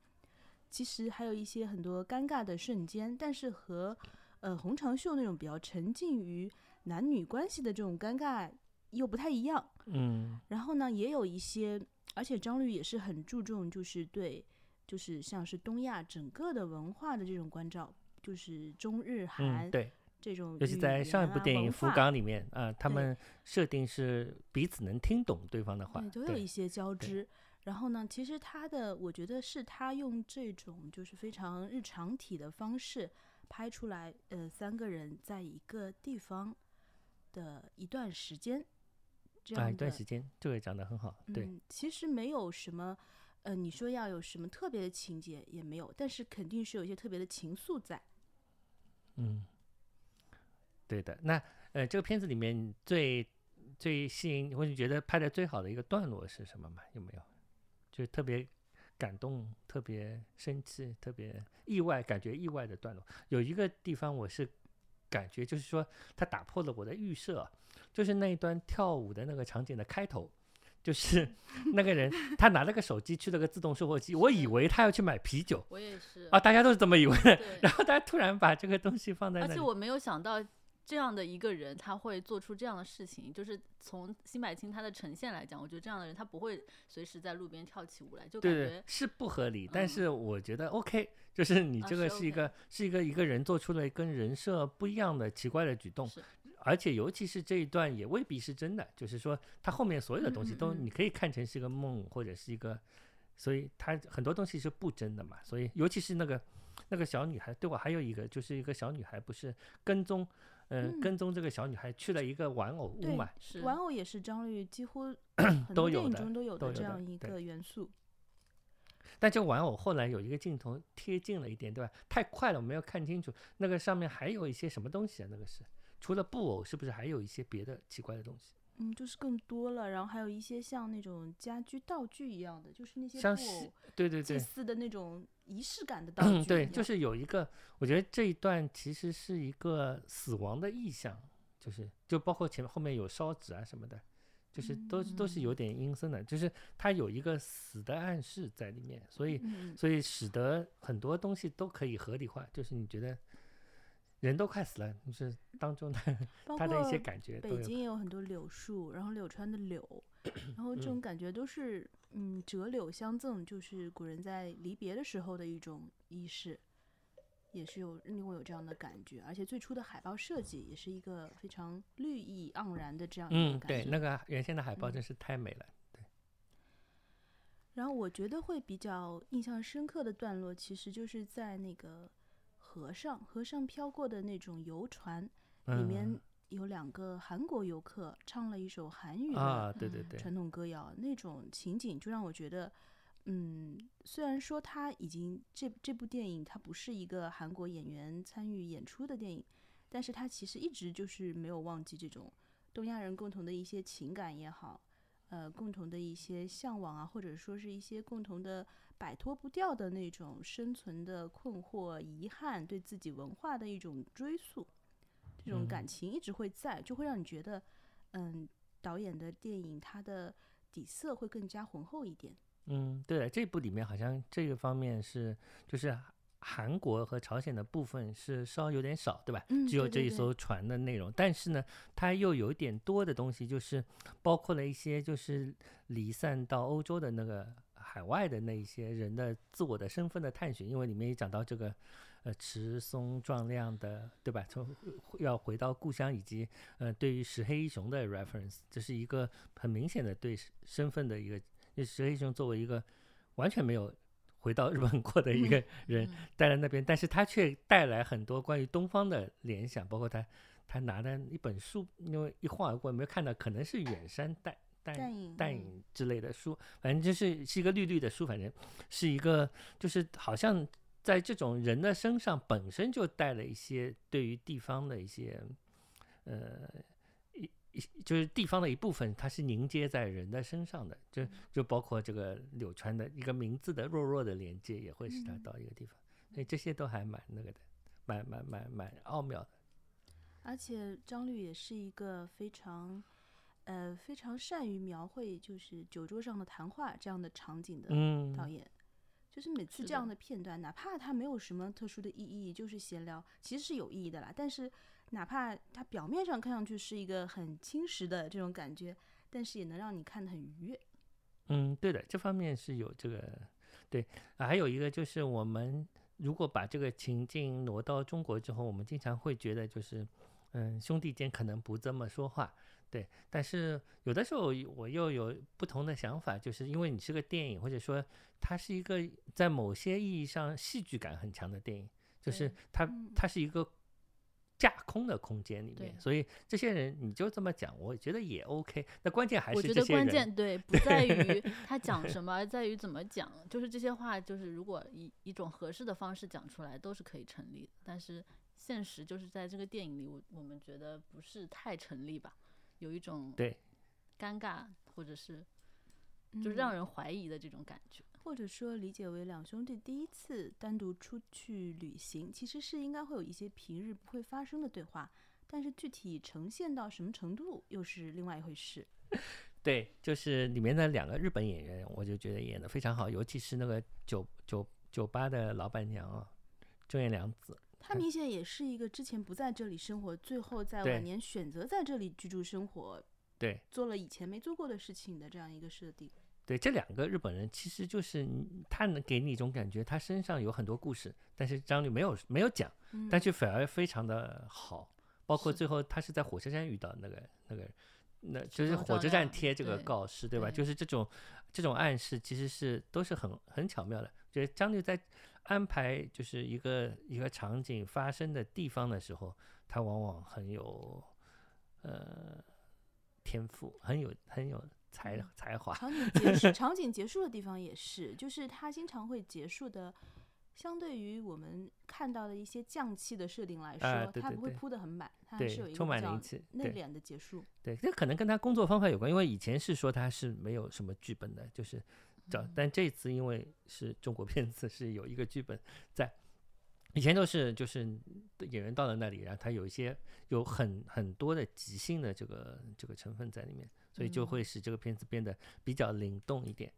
其实还有一些很多尴尬的瞬间，但是和呃红长袖那种比较沉浸于男女关系的这种尴尬又不太一样。嗯然后呢，也有一些，而且张律也是很注重，就是对，就是像是东亚整个的文化的这种关照，就是中日韩、嗯，对，这种，尤其在上一部电影《福。冈》里面，啊，他们设定是彼此能听懂对方的话对，，都有一些交织。然后呢，其实他的，我觉得是他用这种就是非常日常体的方式拍出来，呃，三个人在一个地方的一段时间，这样啊，一段时间，这个讲的很好，对，嗯，其实没有什么，呃，你说要有什么特别的情节也没有，但是肯定是有一些特别的情愫在。嗯，对的。那呃，这个片子里面最最吸引或者觉得拍的最好的一个段落是什么嘛？有没有？就是特别感动、特别生气、特别意外，感觉意外的段落。有一个地方我是感觉就是说，它打破了我的预设，就是那一段跳舞的那个场景的开头。就是 那个人他拿了个手机去了个自动售货机，我以为他要去买啤酒我也是啊，大家都是这么以为的，然后他突然把这个东西放在那里，而且我没有想到这样的一个人，他会做出这样的事情。就是从辛柏青他的呈现来讲，我觉得这样的人他不会随时在路边跳起舞来，就感觉是不合理，但嗯是我觉得 OK，就是你啊这个是是一个是一个一个人做出了跟人设不一样的奇怪的举动，而且尤其是这一段也未必是真的，就是说他后面所有的东西都你可以看成是一个梦或者是一个，所以他很多东西是不真的嘛，所以尤其是那个那个小女孩，对我还有一个就是一个小女孩不是跟踪。嗯，嗯跟踪这个小女孩去了一个玩偶屋嘛，是玩偶也是张律几乎 很多电影都有的中都有都有的的这样一个元素。但这个玩偶后来有一个镜头贴近了一点，对吧？太快了，我没有看清楚。那个上面还有一些什么东西啊？那个是除了布偶，是不是还有一些别的奇怪的东西？嗯，就是更多了，然后还有一些像那种家居道具一样的，就是那些布偶对对对，祭祀的那种仪式感的道具嗯，对，就是有一个，我觉得这一段其实是一个死亡的意象，就是就包括前面后面有烧纸啊什么的，就是都都是有点阴森的，就是它有一个死的暗示在里面，所以嗯，所以使得很多东西都可以合理化，就是你觉得人都快死了，就是当中的包 他的一些括感觉。北京也有很多柳树，然后柳川的柳，然后这种感觉都是嗯折柳相赠，就是古人在离别的时候的一种仪式，也是有令我有这样的感觉。而且最初的海报设计也是一个非常绿意盎然的这样一嗯，个感对，那个原先的海报嗯真是太美了。然后我觉得会比较印象深刻的段落，其实就是在那个河上，河上飘过的那种游船，里面嗯有两个韩国游客唱了一首韩语的啊，对对嗯对，传统歌谣，那种情景就让我觉得，嗯，虽然说他已经这这部电影它不是一个韩国演员参与演出的电影，但是他其实一直就是没有忘记这种东亚人共同的一些情感也好，呃，共同的一些向往啊，或者说是一些共同的摆脱不掉的那种生存的困惑、遗憾，对自己文化的一种追溯，这种感嗯情一直会在，就会让你觉得，嗯，导演的电影它的底色会更加浑厚一点。嗯，对，这部里面好像这个方面是就是韩国和朝鲜的部分是稍微有点少，对吧？嗯只有这一艘船的内容，但是呢，它又有一点多的东西，就是包括了一些就是离散到欧洲的那个海外的那一些人的自我的身份的探寻，因为里面也讲到这个。呃，持松壮亮的，对吧？从要回到故乡，以及呃，对于石黑一雄的 reference，这是一个很明显的对身身份的一个。就石黑一雄作为一个完全没有回到日本过的一个人，嗯待在那边，但是他却带来很多关于东方的联想，包括他他拿的一本书，因为一晃而过没有看到，可能是远山淡淡淡影淡嗯影之类的书，反正就是是一个绿绿的书，反正是一个就是好像在这种人的身上本身就带了一些对于地方的一些呃一一就是地方的一部分，它是凝结在人的身上的，就就包括这个柳川的一个名字的弱弱的连接，也会使它嗯到一个地方，所以这些都还蛮那个的，蛮蛮蛮蛮奥妙的。而且张律也是一个非常，呃，非常善于描绘就是酒桌上的谈话这样的场景的嗯，导演。就是每次这样的片段，哪怕它没有什么特殊的意义，就是闲聊，其实是有意义的啦。但是哪怕它表面上看上去是一个很轻实的这种感觉，但是也能让你看得很愉悦。嗯，对的，这方面是有这个，对啊，还有一个就是我们如果把这个情境挪到中国之后，我们经常会觉得就是，嗯，兄弟间可能不这么说话，对，但是有的时候我又有不同的想法，就是因为你是个电影，或者说它是一个在某些意义上戏剧感很强的电影，就是它嗯它是一个架空的空间里面，所以这些人你就这么讲，我觉得也 OK。那关键还是这些人。觉得关键对不在于 他讲什么，而在于怎么讲。就是这些话，就是如果以一种合适的方式讲出来，都是可以成立的。但是现实就是在这个电影里，我我们觉得不是太成立吧，有一种对尴尬或者是就是让嗯人怀疑的这种感觉。或者说理解为两兄弟第一次单独出去旅行，其实是应该会有一些平日不会发生的对话，但是具体呈现到什么程度又是另外一回事。对，就是里面的两个日本演员，我就觉得演的非常好，尤其是那个酒酒酒吧的老板娘啊，中野良子。他明显也是一个之前不在这里生活，最后在晚年选择在这里居住生活，对做了以前没做过的事情的这样一个设定。对，这两个日本人其实就是他能给你一种感觉，他身上有很多故事，但是张律没有没有讲，嗯但是反而非常的好。包括最后他是在火车站遇到那个那个，那就是火车站贴这个告示，对吧？对就是这种这种暗示，其实是都是很很巧妙的。觉得张律在安排就是一个一个场景发生的地方的时候，他往往很有呃天赋，很有很有才嗯才华。场景结束，场景结束的地方也是，就是他经常会结束的，相对于我们看到的一些降气的设定来说，它不会啊对对对铺的很满，它还是有一个充满比较灵气内敛的结束。对，这可能跟他工作方法有关，因为以前是说他是没有什么剧本的，就是找，但这次因为是中国片子，是有一个剧本在。以前都是就是演员到了那里，然后他有一些有很很多的即兴的这个这个成分在里面，所以就嗯会使这个片子变得比较灵动一点。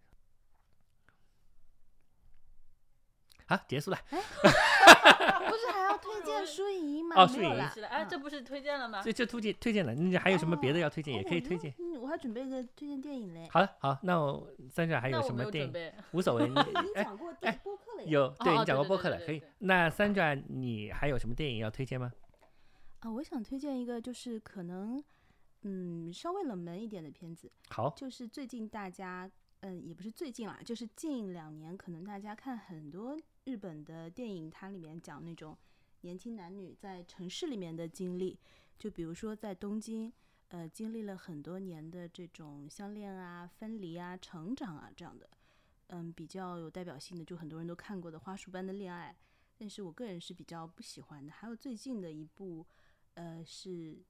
好，结束了。哎 不是还要推荐舒怡吗？哦舒怡没有啦是的，哎，这嗯不是推荐了吗？这就推荐推荐了，你还有什么别的哦要推荐？也可以推荐。嗯，我还准备一个推荐电影嘞。好了，好，那我三姐还有什么电影？无所谓，你已经 哎讲过播客了呀。有，对哦你讲过播客了，可以。那三转，你还有什么电影要推荐吗？啊，我想推荐一个，就是可能嗯稍微冷门一点的片子，好，就是最近大家，嗯，也不是最近啦，就是近两年，可能大家看很多日本的电影，它里面讲那种年轻男女在城市里面的经历，就比如说在东京，呃，经历了很多年的这种相恋啊、分离啊、成长啊这样的，嗯，比较有代表性的，就很多人都看过的《花束般的恋爱》，但是我个人是比较不喜欢的。还有最近的一部，呃，是。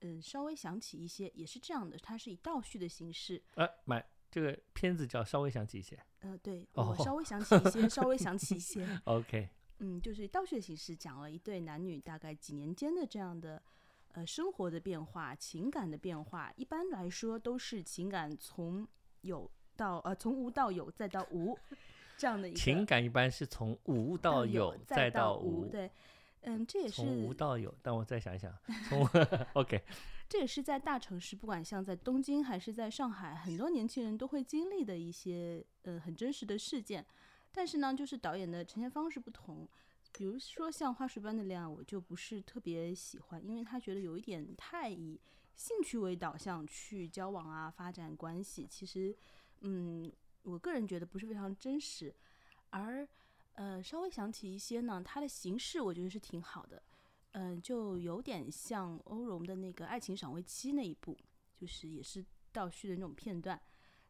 嗯，稍微想起一些，也是这样的，它是以倒叙的形式，呃，买这个片子叫稍微想起一些呃，对哦我稍微想起一些，稍微想起一些，，OK，嗯，就是以倒叙的形式讲了一对男女大概几年间的这样的呃生活的变化、情感的变化。一般来说都是情感从有到呃从无到有再到无这样的一个情感一般是从无到有有再到无，无，对，嗯，这也是从无到有。但我再想一想，从 OK，这也是在大城市，不管像在东京还是在上海，很多年轻人都会经历的一些呃很真实的事件。但是呢，就是导演的呈现方式不同。比如说像《花束般的恋爱》，我就不是特别喜欢，因为他觉得有一点太以兴趣为导向去交往啊、发展关系。其实，嗯，我个人觉得不是非常真实。而呃，稍微想起一些呢，它的形式我觉得是挺好的。嗯，就有点像欧荣的那个《爱情赏味期》那一部，就是也是倒叙的那种片段，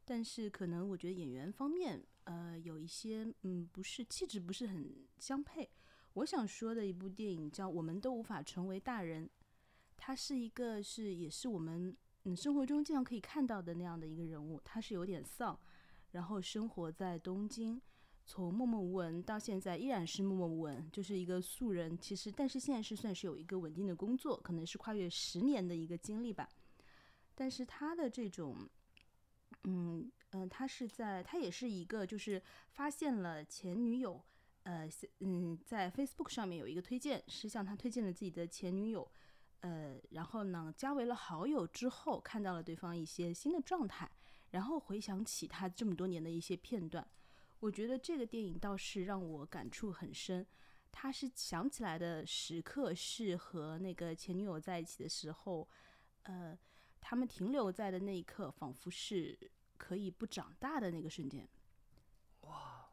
但是可能我觉得演员方面，呃，有一些嗯不是气质不是很相配。我想说的一部电影叫《我们都无法成为大人》，它是一个是也是我们嗯生活中经常可以看到的那样的一个人物，他是有点丧，然后生活在东京。从默默无闻到现在依然是默默无闻，就是一个素人。其实，但是现在是算是有一个稳定的工作，可能是跨越十年的一个经历吧。但是他的这种，嗯嗯、他是在他也是一个就是发现了前女友，呃嗯，在 Facebook 上面有一个推荐，是向他推荐了自己的前女友，呃，然后呢加为了好友之后，看到了对方一些新的状态，然后回想起他这么多年的一些片段。我觉得这个电影倒是让我感触很深。他是想起来的时刻是和那个前女友在一起的时候，呃，他们停留在的那一刻，仿佛是可以不长大的那个瞬间。哇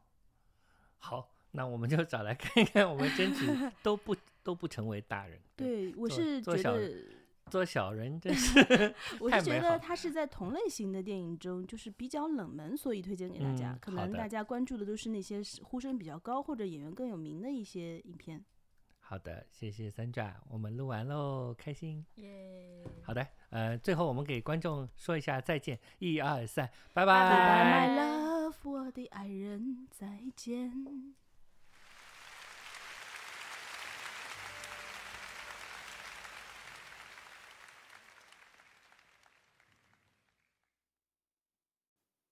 好，那我们就找来看一看，我们争取 都不都不成为大人。，对，我是做小觉得，做小人真是 我是觉得它是在同类型的电影中，就是比较冷门，所以推荐给大家。嗯可能大家关注的都是那些呼声比较高或者演员更有名的一些影片。好的，谢谢三爪，我们录完喽，开心。耶！好的，呃，最后我们给观众说一下再见，一二三，拜拜 Goodbye, 拜 my love，我的爱人，再见。